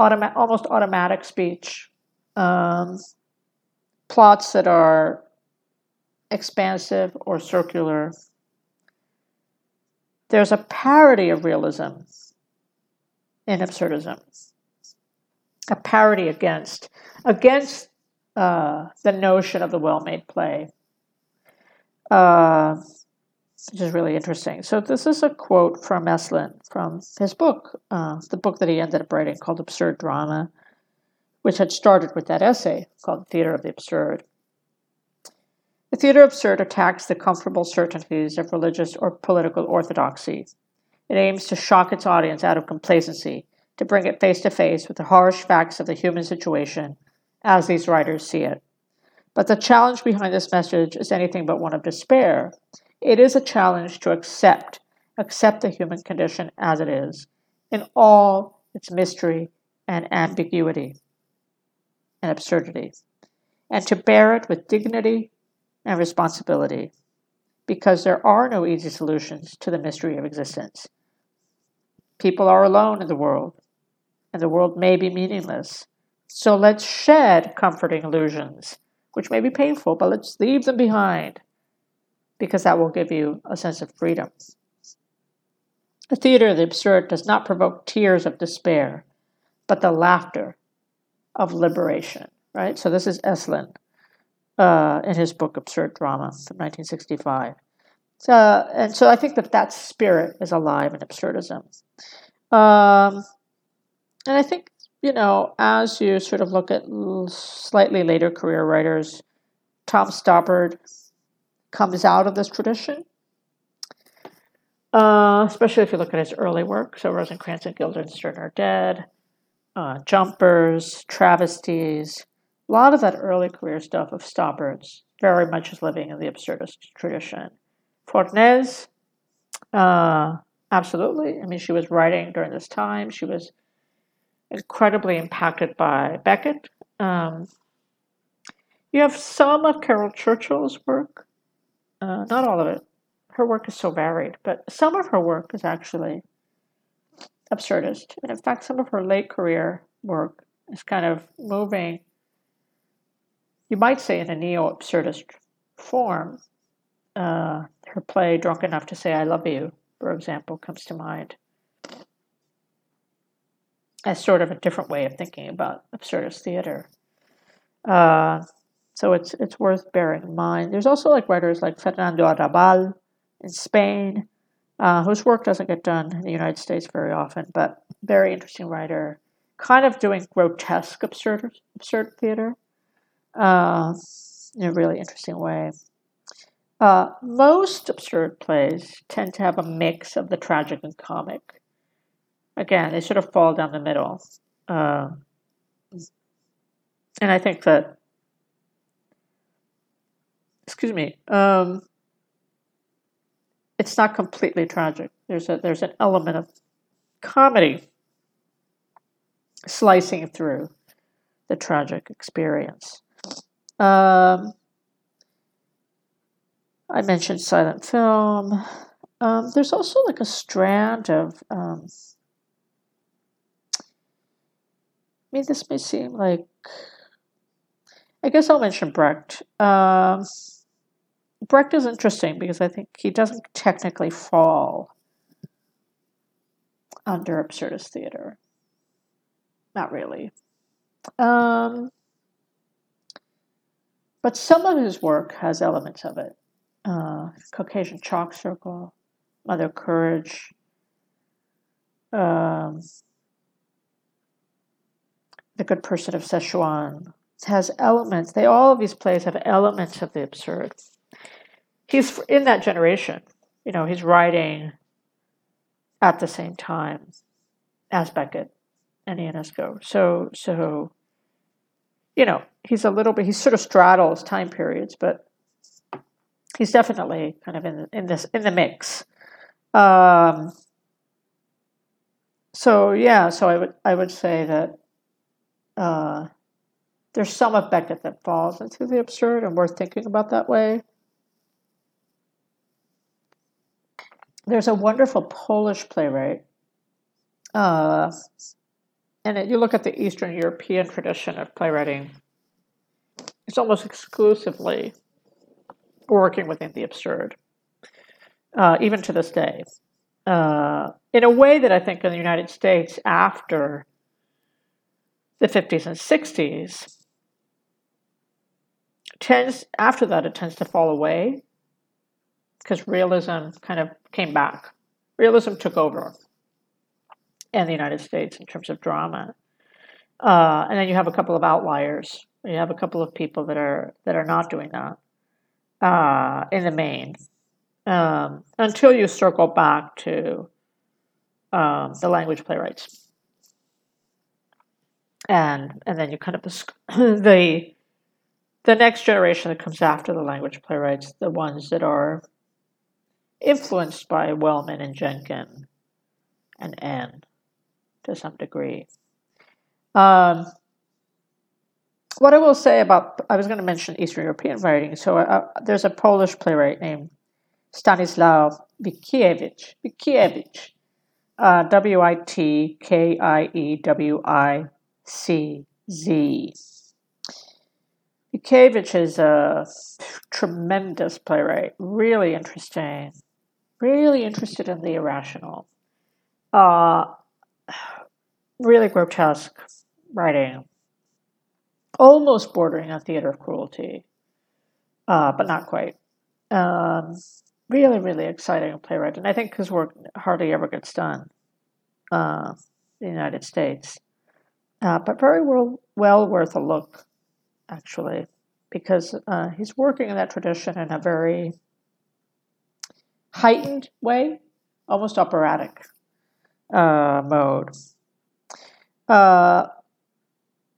automa- almost automatic speech, um, plots that are expansive or circular. There's a parody of realism in absurdism a parody against against uh, the notion of the well-made play, uh, which is really interesting. So this is a quote from Esslin from his book, uh, the book that he ended up writing called Absurd Drama, which had started with that essay called Theater of the Absurd. The theater of absurd attacks the comfortable certainties of religious or political orthodoxy. It aims to shock its audience out of complacency to bring it face to face with the harsh facts of the human situation as these writers see it. But the challenge behind this message is anything but one of despair. It is a challenge to accept, accept the human condition as it is, in all its mystery and ambiguity and absurdity, and to bear it with dignity and responsibility, because there are no easy solutions to the mystery of existence. People are alone in the world, and the world may be meaningless. So let's shed comforting illusions, which may be painful, but let's leave them behind because that will give you a sense of freedom. The theater of the absurd does not provoke tears of despair, but the laughter of liberation, right? So this is Esslin uh, in his book Absurd Drama from 1965. So, and so I think that that spirit is alive in absurdism. Um, and I think, you know, as you sort of look at slightly later career writers, Tom Stoppard comes out of this tradition. Uh, especially if you look at his early work. So Rosencrantz and Guildenstern are dead, uh, Jumpers, Travesties, a lot of that early career stuff of Stoppard's very much is living in the absurdist tradition. Fornés, uh, absolutely. I mean, she was writing during this time. She was incredibly impacted by Beckett. Um, you have some of Caryl Churchill's work, uh, not all of it. Her work is so varied, but some of her work is actually absurdist. And in fact, some of her late career work is kind of moving, you might say, in a neo absurdist form. Uh, her play, Drunk Enough to Say I Love You, for example, comes to mind as sort of a different way of thinking about absurdist theater. Uh, so it's it's worth bearing in mind. There's also like writers like Fernando Arrabal in Spain, uh, whose work doesn't get done in the United States very often, but very interesting writer, kind of doing grotesque absurd absurd theater uh, in a really interesting way. Uh, most absurd plays tend to have a mix of the tragic and comic. Again, they sort of fall down the middle. Uh, and I think that, excuse me, um, it's not completely tragic. There's a there's an element of comedy slicing through the tragic experience. Um, I mentioned silent film. Um, there's also like a strand of. Um, I mean, this may seem like. I guess I'll mention Brecht. Um, Brecht is interesting because I think he doesn't technically fall under absurdist theater. Not really. Um, but some of his work has elements of it. Uh, Caucasian Chalk Circle, Mother Courage, um, The Good Person of Szechuan. It has elements. They all of these plays have elements of the absurd he's in that generation. You know, he's writing at the same time as Beckett and Ionesco. So, so you know, he's a little bit. He sort of straddles time periods, but he's definitely kind of in in this in the mix. Um, so yeah, so I would I would say that uh, there's some of Beckett that falls into the absurd, and worth thinking about that way. there's a wonderful Polish playwright. Uh, and it, you look at the Eastern European tradition of playwriting, it's almost exclusively working within the absurd, uh, even to this day. Uh, in a way that I think in the United States, after the 50s and 60s, tends after that it tends to fall away because realism kind of came back. Realism took over in the United States in terms of drama. Uh, and then you have a couple of outliers. You have a couple of people that are that are not doing that uh, in the main, um, until you circle back to um, the language playwrights, and and then you kind of [clears throat] the the next generation that comes after the language playwrights, the ones that are influenced by Wellman and Jenkin and Ehn to some degree. Um, what I will say about, I was going to mention Eastern European writing. So uh, there's a Polish playwright named Stanislaw Witkiewicz, Witkiewicz, uh, W I T K I E W I C Z. Witkiewicz is a tremendous playwright, really interesting, really interested in the irrational, uh, really grotesque writing, almost bordering on theater of cruelty, uh, but not quite. Um, really, really exciting playwright, and I think his work hardly ever gets done uh, in the United States, uh, but very well, well worth a look, actually, because uh, he's working in that tradition in a very heightened way, almost operatic uh, mode. Uh,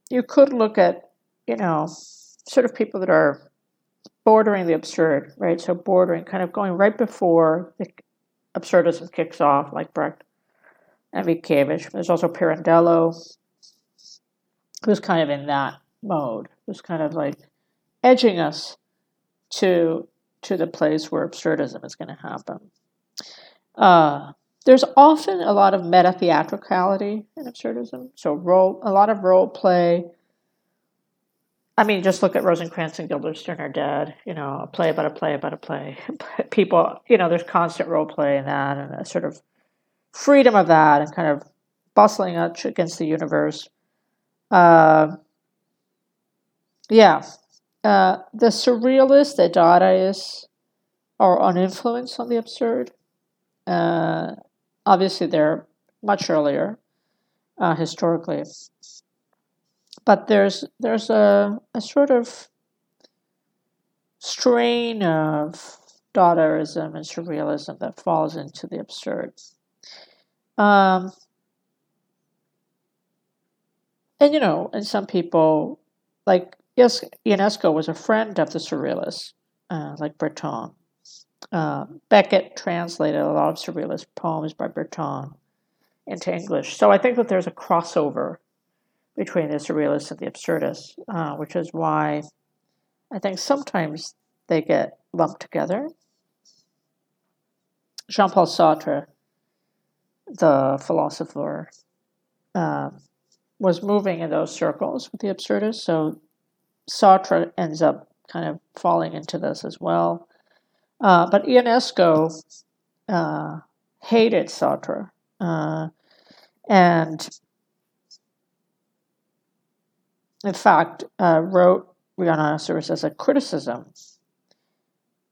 you could look at, you know, sort of people that are bordering the absurd, right? So bordering, kind of going right before the absurdism kicks off, like Brecht and Witkiewicz. There's also Pirandello, who's kind of in that mode, who's kind of like edging us to to the place where absurdism is going to happen. Uh, there's often a lot of meta theatricality in absurdism. So role, a lot of role play. I mean, just look at Rosencrantz and Guildenstern are dead. You know, a play about a play about a play. [laughs] People, you know, there's constant role play in that, and a sort of freedom of that, and kind of bustling against the universe. Uh, yeah, uh, the surrealists, the Dadaists, are an influence on the absurd. Uh, obviously, they're much earlier uh, historically, but there's there's a, a sort of strain of Dadaism and surrealism that falls into the absurd. Um, and you know, and some people like Yes, Ionesco was a friend of the Surrealists, uh, like Breton. Uh, Beckett translated a lot of Surrealist poems by Breton into English. So I think that there's a crossover between the Surrealists and the Absurdists, uh, which is why I think sometimes they get lumped together. Jean Paul Sartre, the philosopher, uh, was moving in those circles with the absurdists, so Sartre ends up kind of falling into this as well. Uh, but Ionesco uh, hated Sartre uh, and, in fact, uh, wrote Rhinoceros as a criticism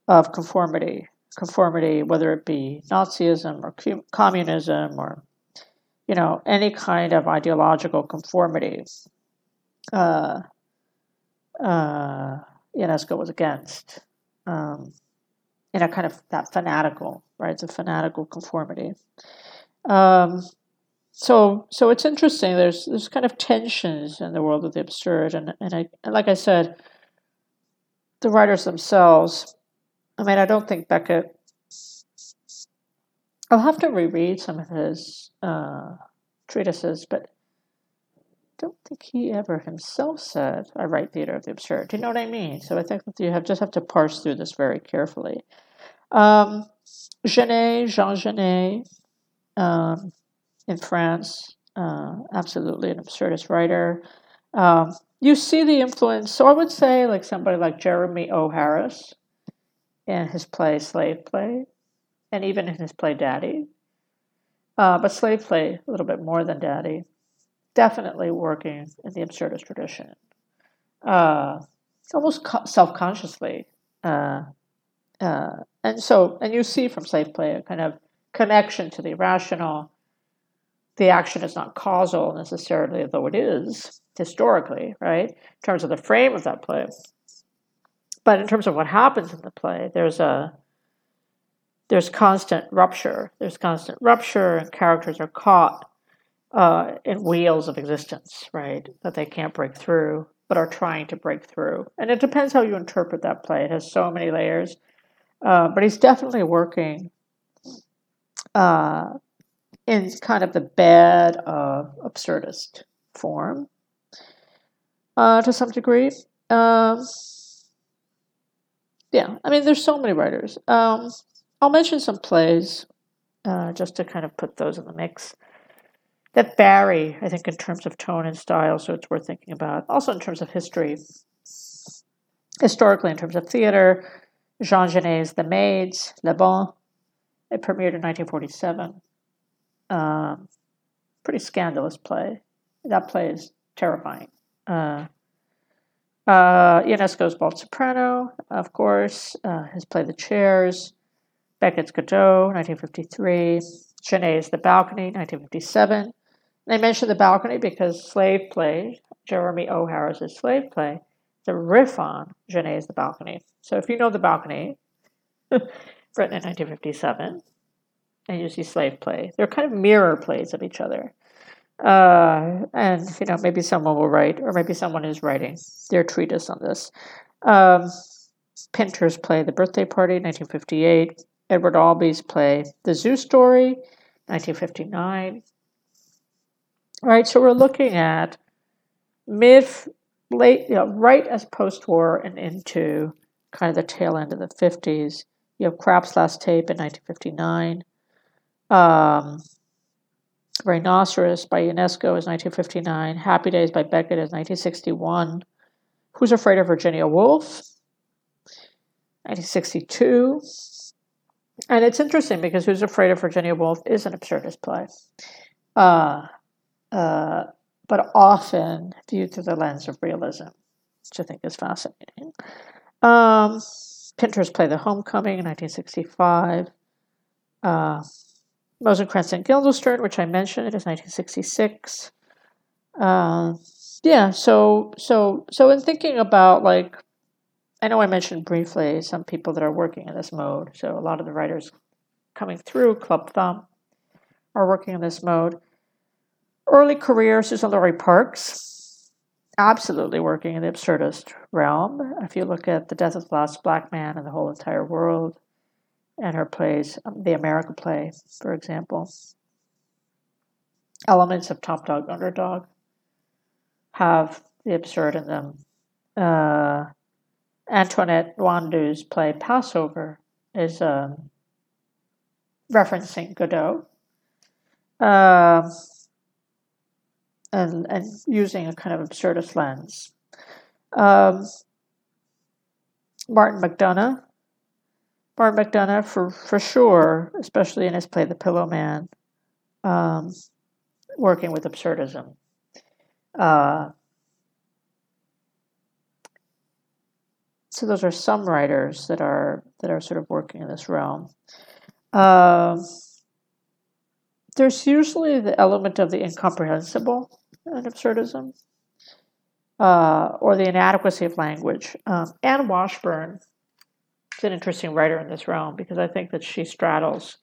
of conformity, conformity, whether it be Nazism or communism or, you know, any kind of ideological conformity. Uh, uh, Ionesco was against. Um, in a kind of that fanatical, right? It's a fanatical conformity. Um, so, so it's interesting. There's there's kind of tensions in the world of the absurd, and and I and like I said, the writers themselves. I mean, I don't think Beckett. I'll have to reread some of his uh, treatises, but don't think he ever himself said, I write theater of the absurd. Do you know what I mean? So I think that you have just have to parse through this very carefully. Um, Genet, Jean Genet, um, in France, uh, absolutely an absurdist writer. Um, you see the influence. So I would say, like somebody like Jeremy O. Harris in his play Slave Play, and even in his play Daddy. Uh, but Slave Play, a little bit more than Daddy definitely working in the absurdist tradition. Uh, almost co- self-consciously. Uh, uh, and so, and you see from slave play a kind of connection to the irrational. The action is not causal necessarily, though it is historically, right? In terms of the frame of that play. But in terms of what happens in the play, there's a there's constant rupture. There's constant rupture, and characters are caught uh, in wheels of existence, right? That they can't break through, but are trying to break through. And it depends how you interpret that play. It has so many layers. Uh, but he's definitely working uh, in kind of the bed of absurdist form uh, to some degree. Um, yeah, I mean, there's so many writers. Um, I'll mention some plays uh, just to kind of put those in the mix that vary, I think, in terms of tone and style, so it's worth thinking about. Also, in terms of history, historically, in terms of theater, Jean Genet's The Maids, Les Bonnes, it premiered in 1947. Um, pretty scandalous play. That play is terrifying. Uh, uh, Ionesco's Bald Soprano, of course, uh, his play The Chairs, Beckett's Godot, 1953, Genet's The Balcony, 1957, I mention the balcony because slave play, Jeremy O. Harris's slave play, the riff on Genet's The Balcony. So if you know The Balcony, [laughs] written in 1957, and you see slave play, they're kind of mirror plays of each other. Uh, and, you know, maybe someone will write, or maybe someone is writing their treatise on this. Um, Pinter's play The Birthday Party, 1958. Edward Albee's play The Zoo Story, 1959. All right, so we're looking at mid, late, you know, right as post war and into kind of the tail end of the 50s. You have Krapp's Last Tape in 1959. Um, Rhinoceros by Ionesco is 1959. Happy Days by Beckett is 1961. Who's Afraid of Virginia Woolf? 1962. And it's interesting because Who's Afraid of Virginia Woolf is an absurdist play. Uh, uh, but often viewed through the lens of realism, which I think is fascinating. Um, Pinter's play The Homecoming in 1965. Uh, Rosencrantz and Guildenstern, which I mentioned, is 1966. Uh, yeah, so so so in thinking about like, I know I mentioned briefly some people that are working in this mode. So a lot of the writers coming through Clubbed Thumb are working in this mode. Early career, Suzan-Lori Parks, absolutely working in the absurdist realm. If you look at The Death of the Last Black Man and the whole entire world, and her plays, um, the America play, for example, elements of Top Dog Underdog have the absurd in them. Uh, Antoinette Nwandu's play Passover is um, referencing Godot. Uh, and, and using a kind of absurdist lens. Um, Martin McDonagh. Martin McDonagh, for, for sure, especially in his play The Pillowman, um, working with absurdism. Uh, so those are some writers that are that are sort of working in this realm. Uh, there's usually the element of the incomprehensible in absurdism, uh, or the inadequacy of language. Um, Anne Washburn is an interesting writer in this realm because I think that she straddles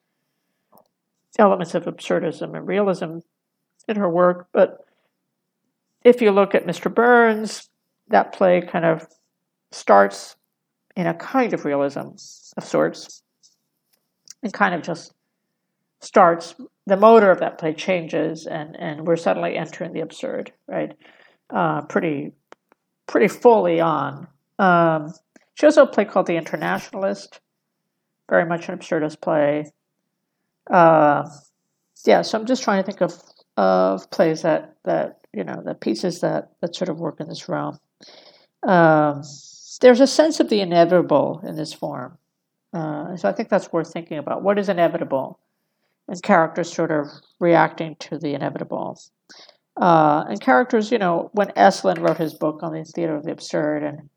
elements of absurdism and realism in her work. But if you look at Mr. Burns, that play kind of starts in a kind of realism of sorts. And kind of just starts the motor of that play changes and and we're suddenly entering the absurd right? Uh, pretty pretty fully on. Um, she also a play called the internationalist very much an absurdist play. Uh, yeah so i'm just trying to think of of plays that that you know the pieces that that sort of work in this realm. Um, there's a sense of the inevitable in this form uh, so i think that's worth thinking about what is inevitable and characters sort of reacting to the inevitable. Uh, and characters, you know, when Esslin wrote his book on the theater of the absurd and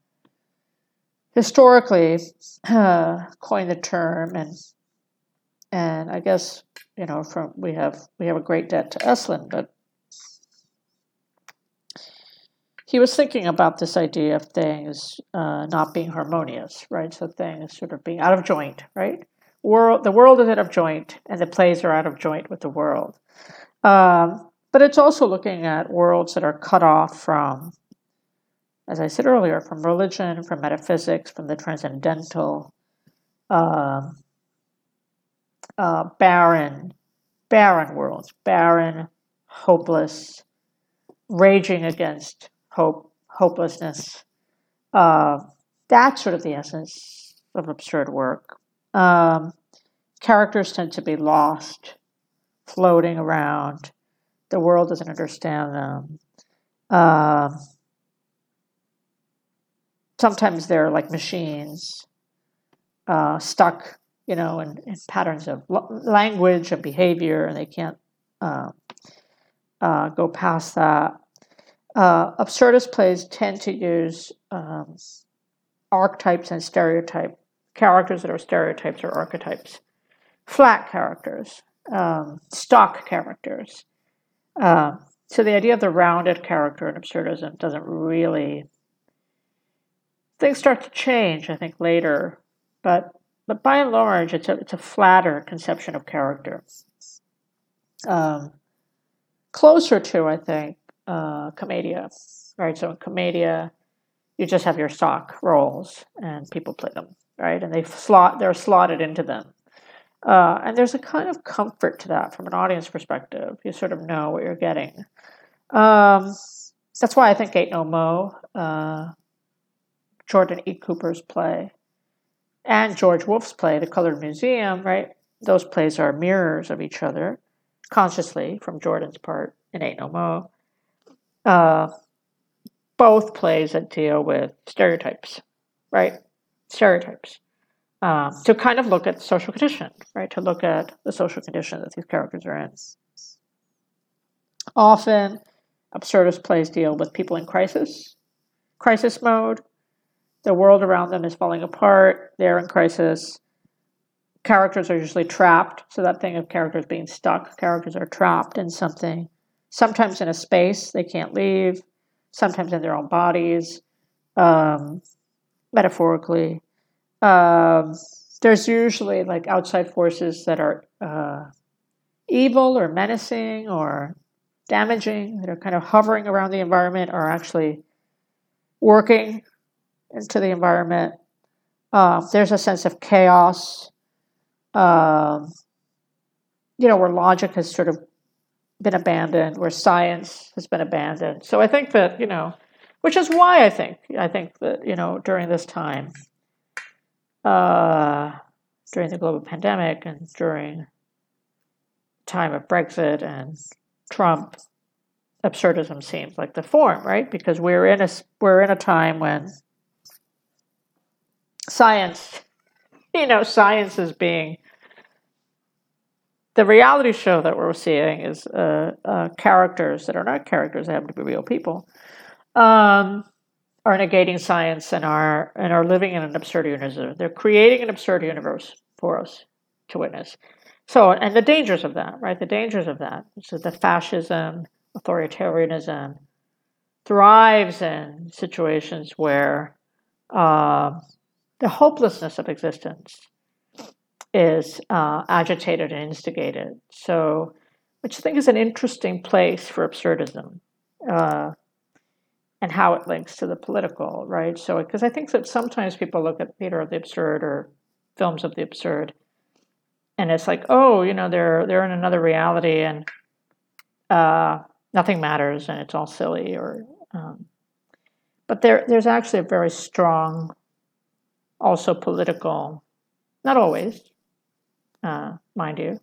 historically uh, [clears throat] coined the term, and and I guess you know from we have we have a great debt to Esslin, but he was thinking about this idea of things uh, not being harmonious, right? So things sort of being out of joint, right? world the world is out of joint and the plays are out of joint with the world um, but it's also looking at worlds that are cut off from as i said earlier from religion from metaphysics from the transcendental uh, uh, barren barren worlds barren hopeless raging against hope hopelessness uh, that's sort of the essence of absurd work um, characters tend to be lost, floating around. The world doesn't understand them. Uh, sometimes they're like machines, uh, stuck, you know, in, in patterns of language and behavior, and they can't uh, uh, go past that. Uh, absurdist plays tend to use um, archetypes and stereotype characters that are stereotypes or archetypes flat characters, um, stock characters. Uh, so the idea of the rounded character in absurdism doesn't really. Things start to change, I think, later, but but by and large, it's a it's a flatter conception of character. Um, closer to, I think, uh, commedia, right? So in commedia, You just have your stock roles, and people play them, right? And they slot they're slotted into them. Uh, and there's a kind of comfort to that from an audience perspective. You sort of know what you're getting. Um, that's why I think Ain't No Mo, uh, Jordan E. Cooper's play, and George Wolfe's play, The Colored Museum, right? Those plays are mirrors of each other, consciously from Jordan's part in Ain't No Mo. Uh, both plays that deal with stereotypes, right? Stereotypes. Um, to kind of look at social condition, right? To look at the social condition that these characters are in. Often, absurdist plays deal with people in crisis, crisis mode. The world around them is falling apart. They're in crisis. Characters are usually trapped. So, that thing of characters being stuck, characters are trapped in something, sometimes in a space they can't leave, sometimes in their own bodies, um, metaphorically. Um, there's usually like outside forces that are uh, evil or menacing or damaging that are kind of hovering around the environment or actually working into the environment. Uh, there's a sense of chaos, um, you know, where logic has sort of been abandoned, where science has been abandoned. So I think that, you know, which is why I think, I think that, you know, during this time, uh, during the global pandemic and during time of Brexit and Trump, absurdism seems like the form, right? Because we're in a we're in a time when science, [laughs] you know, science is being the reality show that we're seeing is uh, uh, characters that are not characters; they happen to be real people. Um, are negating science and are and are living in an absurd universe. They're creating an absurd universe for us to witness. So, and the dangers of that, right? The dangers of that. So, the fascism, authoritarianism thrives in situations where uh, the hopelessness of existence is uh, agitated and instigated. So, which I think is an interesting place for absurdism uh, and how it links to the political, right? So, because I think that sometimes people look at theater of the absurd or films of the absurd and it's like, oh, you know, they're they're in another reality and uh, nothing matters and it's all silly. Or, um, but there there's actually a very strong, also political, not always, uh, mind you,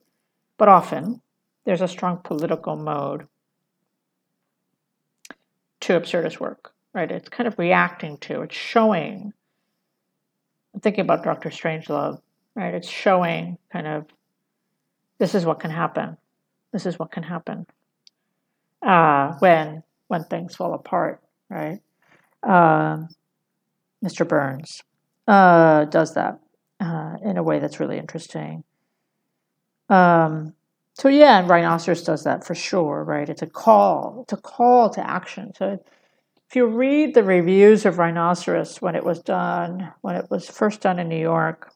but often there's a strong political mode to absurdist work. Right? It's kind of reacting to, it's showing. I'm thinking about Doctor Strangelove right? It's showing kind of this is what can happen. This is what can happen uh, when when things fall apart, right? Uh, Mr. Burns uh, does that uh, in a way that's really interesting. Um, so yeah, and Rhinoceros does that for sure, right? It's a call. It's a call to action. So if you read the reviews of Rhinoceros when it was done, when it was first done in New York,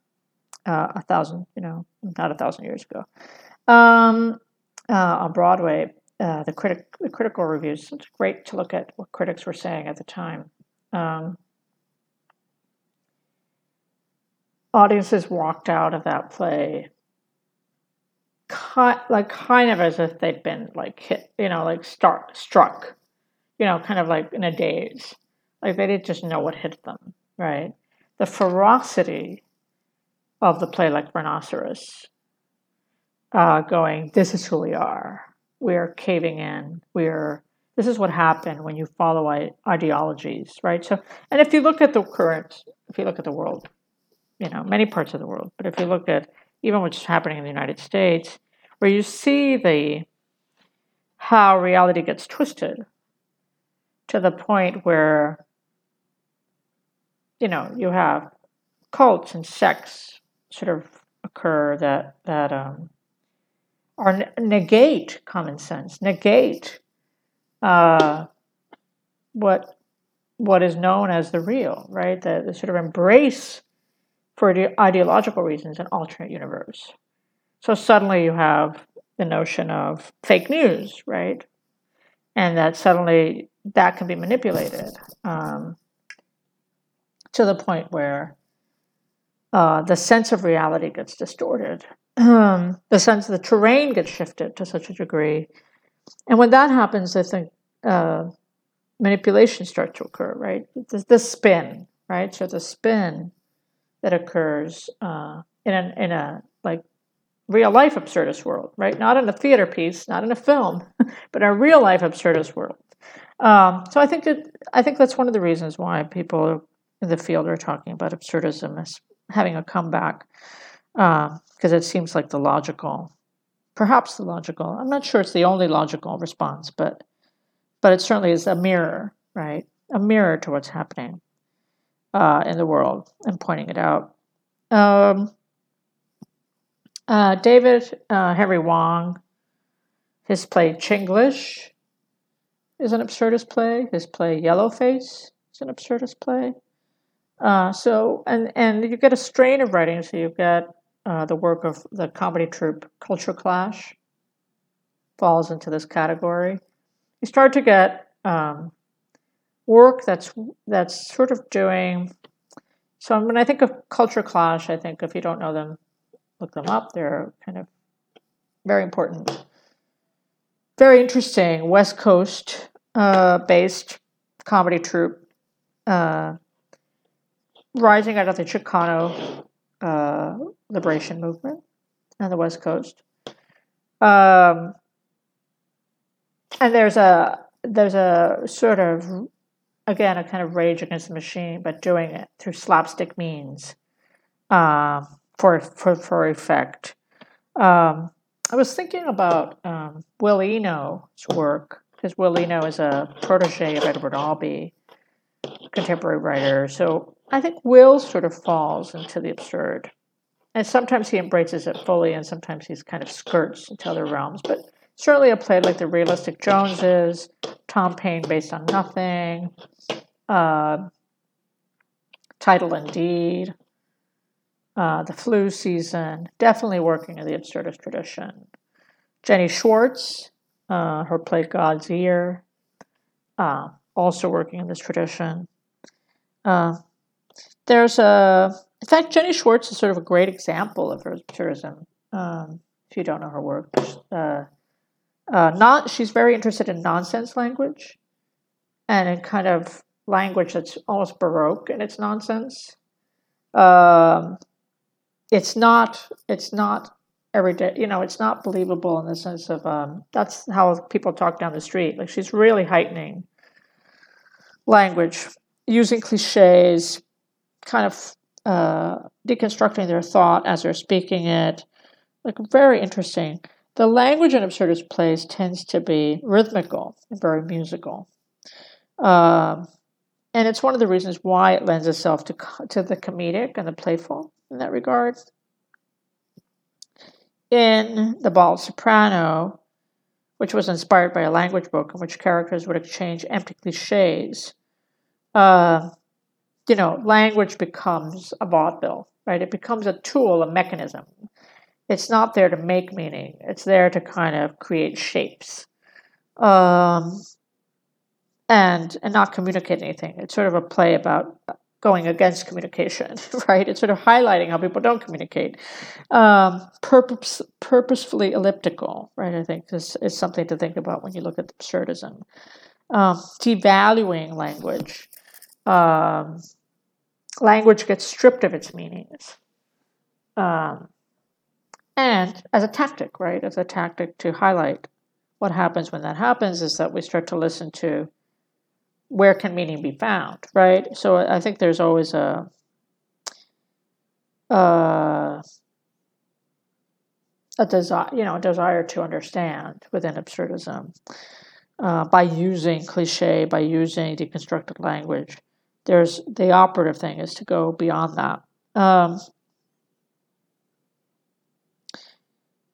uh, a thousand, you know, not a thousand years ago, um, uh, on Broadway. Uh, the critic, the critical reviews. It's great to look at what critics were saying at the time. Um, audiences walked out of that play kind, like kind of as if they'd been like hit, you know, like start struck, you know, kind of like in a daze, like they didn't just know what hit them, right? The ferocity of the play like Rhinoceros, uh, going, This is who we are. We're caving in. We're this is what happened when you follow ideologies, right? So, and if you look at the current, if you look at the world, you know, many parts of the world, but if you look at even what's happening in the United States, where you see the how reality gets twisted to the point where you know you have cults and sects sort of occur that that um, are negate common sense, negate uh, what what is known as the real, right? The, the sort of embrace for ideological reasons an alternate universe. So suddenly you have the notion of fake news, right? And that suddenly that can be manipulated. Um, to the point where uh, the sense of reality gets distorted. Um, the sense of the terrain gets shifted to such a degree. And when that happens, I think uh, manipulation starts to occur, right? The, the, spin, right? So the spin that occurs uh, in, an, in a like real life absurdist world, right? Not in a theater piece, not in a film, [laughs] but in a real life absurdist world. Um, so I think that I think that's one of the reasons why people in the field are talking about absurdism as having a comeback, because uh, it seems like the logical, perhaps the logical. I'm not sure it's the only logical response, but but it certainly is a mirror, right? A mirror to what's happening uh, in the world and pointing it out. Um, uh, David uh, Henry Hwang, his play Chinglish is an absurdist play. His play Yellowface is an absurdist play. Uh, so, and, and you get a strain of writing. So you've got uh, the work of the comedy troupe Culture Clash falls into this category. You start to get um, work that's that's sort of doing. So when I think of Culture Clash, I think if you don't know them, look them up. They're kind of very important, very interesting West Coast uh, based comedy troupe, uh, rising out of the Chicano uh, liberation movement on the West Coast. Um, and there's a there's a sort of again a kind of rage against the machine, but doing it through slapstick means uh, for for for effect. Um, I was thinking about um, Will Eno's work because Will Eno is a protege of Edward Albee, contemporary writer. So I think Will sort of falls into the absurd. And sometimes he embraces it fully, and sometimes he's kind of skirts into other realms. But certainly a play like The Realistic Joneses, Thom Paine based on nothing, uh, Title and Deed, uh, The Flu Season, definitely working in the absurdist tradition. Jenny Schwartz, uh, her play God's Ear, uh, also working in this tradition. Uh, there's a, in fact, Jenny Schwartz is sort of a great example of her absurdism. Um, if you don't know her work, uh, uh, not she's very interested in nonsense language, and in kind of language that's almost baroque in its nonsense. Um, it's not it's not every day. You know, it's not believable in the sense of um, that's how people talk down the street. Like she's really heightening language, using cliches, kind of uh, deconstructing their thought as they're speaking it. Like very interesting. The language in absurdist plays tends to be rhythmical and very musical. Um, and it's one of the reasons why it lends itself to, to the comedic and the playful in that regard in The Bald Soprano, which was inspired by a language book in which characters would exchange empty cliches, uh, you know, language becomes a vaudeville, right? It becomes a tool, a mechanism. It's not there to make meaning, it's there to kind of create shapes. Um, and and not communicate anything. It's sort of a play about going against communication, [laughs] right? It's sort of highlighting how people don't communicate. Um, purpose, purposefully elliptical, right? I think this is something to think about when you look at absurdism. Um, devaluing language. Um, language gets stripped of its meanings. Um, and as a tactic, right? As a tactic to highlight what happens when that happens is that we start to listen to where can meaning be found, right? So I think there's always a uh, a desire, you know, a desire to understand within absurdism uh, by using cliche, by using deconstructed language. There's the operative thing is to go beyond that. Um,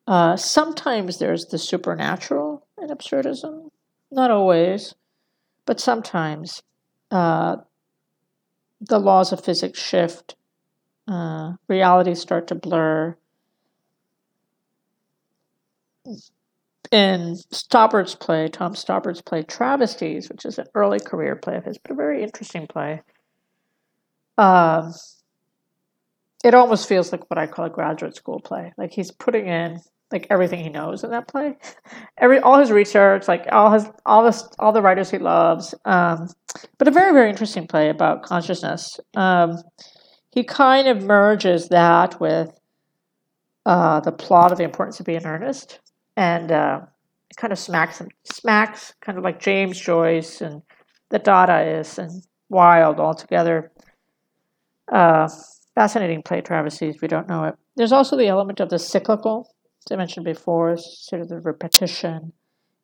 uh, sometimes there's the supernatural in absurdism, not always. But sometimes uh, the laws of physics shift, uh, realities start to blur. In Stoppard's play, Tom Stoppard's play Travesties, which is an early career play of his, but a very interesting play, um, it almost feels like what I call a graduate school play. Like he's putting in like everything he knows in that play, every all his research, like all his all this all the writers he loves. Um, but a very very interesting play about consciousness. Um, he kind of merges that with uh, the plot of the importance of being earnest, and uh, it kind of smacks smacks kind of like James Joyce and the Dadaists and Wilde all together. Uh, fascinating play travesties we don't know it. There's also the element of the cyclical, as I mentioned before, sort of the repetition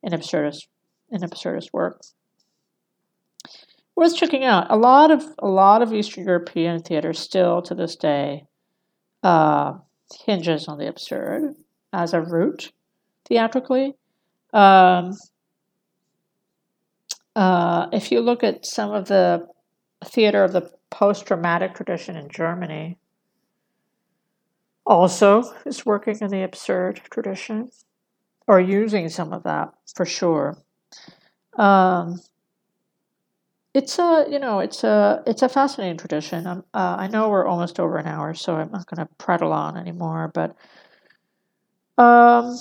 in absurdist in absurdist work. Worth checking out. A lot of a lot of Eastern European theater still to this day uh, hinges on the absurd as a route theatrically. Um, uh, if you look at some of the theater of the post dramatic tradition in Germany, also is working in the absurd tradition or using some of that for sure. Um, it's a you know it's a it's a fascinating tradition. Uh, I know we're almost over an hour, so I'm not going to prattle on anymore. But um,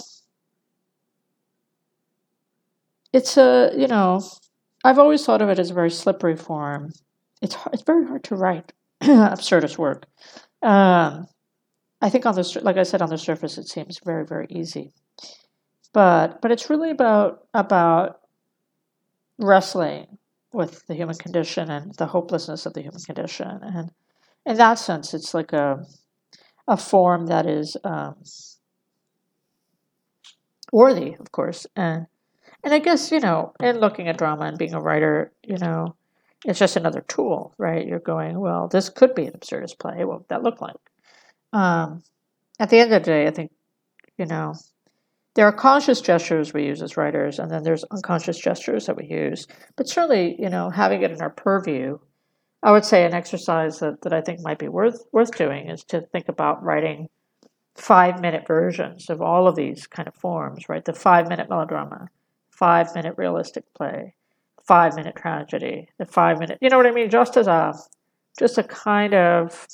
it's a you know I've always thought of it as a very slippery form. It's it's very hard to write [clears throat] absurdist work. Um, I think on the like I said on the surface it seems very very easy, but but it's really about about wrestling with the human condition and the hopelessness of the human condition, and in that sense it's like a a form that is um, worthy, of course, and and I guess you know in looking at drama and being a writer, you know. It's just another tool, right? You're going, well, this could be an absurdist play. What would that look like? Um, at the end of the day, I think, you know, there are conscious gestures we use as writers, and then there's unconscious gestures that we use. But certainly, you know, having it in our purview, I would say an exercise that, that I think might be worth worth doing is to think about writing five minute versions of all of these kind of forms, right? The five minute melodrama, five minute realistic play, five minute tragedy, the five minute, you know what I mean? Just as a, just a kind of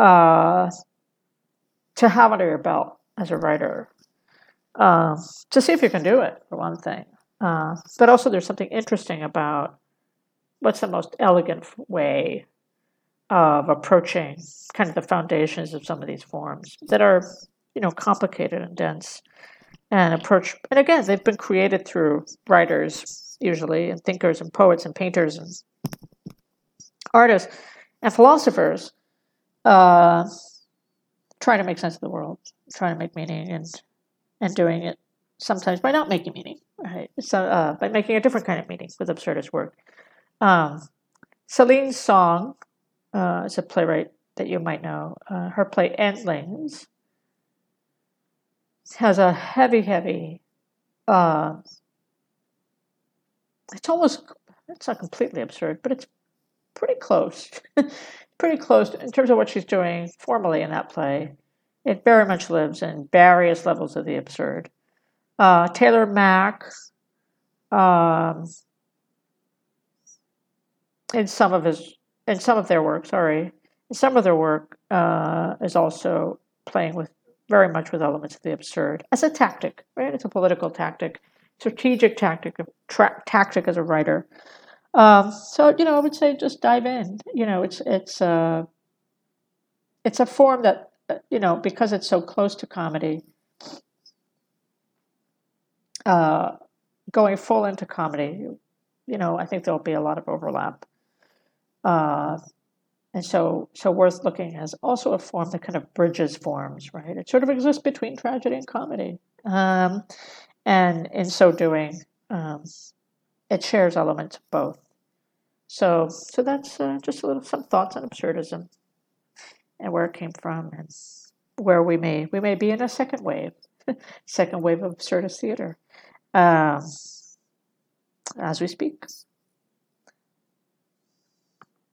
uh, to have under your belt as a writer, uh, to see if you can do it, for one thing. Uh, but also, there's something interesting about what's the most elegant way of approaching kind of the foundations of some of these forms that are, you know, complicated and dense and approach. And again, they've been created through writers, usually, and thinkers and poets and painters and artists and philosophers uh, trying to make sense of the world, trying to make meaning, and and doing it sometimes by not making meaning, right? So uh, by making a different kind of meaning with absurdist work. Um, Celine Song uh, is a playwright that you might know. Uh, her play Endlings has a heavy, heavy. Uh, it's almost it's not completely absurd, but it's pretty close. [laughs] pretty close in terms of what she's doing formally in that play. It very much lives in various levels of the absurd. Uh, Taylor Mac, um, in some of his, in some of their work, sorry, in some of their work uh, is also playing with very much with elements of the absurd as a tactic, right? It's a political tactic, strategic tactic, tra- tactic as a writer. Um, so you know, I would say just dive in. You know, it's it's uh, it's a form that uh, you know because it's so close to comedy. Uh, going full into comedy, you know, I think there'll be a lot of overlap. Uh, and so, so worth looking as also a form that kind of bridges forms, right? It sort of exists between tragedy and comedy, um, and in so doing, um, it shares elements of both. So, so that's uh, just a little some thoughts on absurdism and where it came from and where we may we may be in a second wave, [laughs] second wave of absurdist theater, um, as we speak.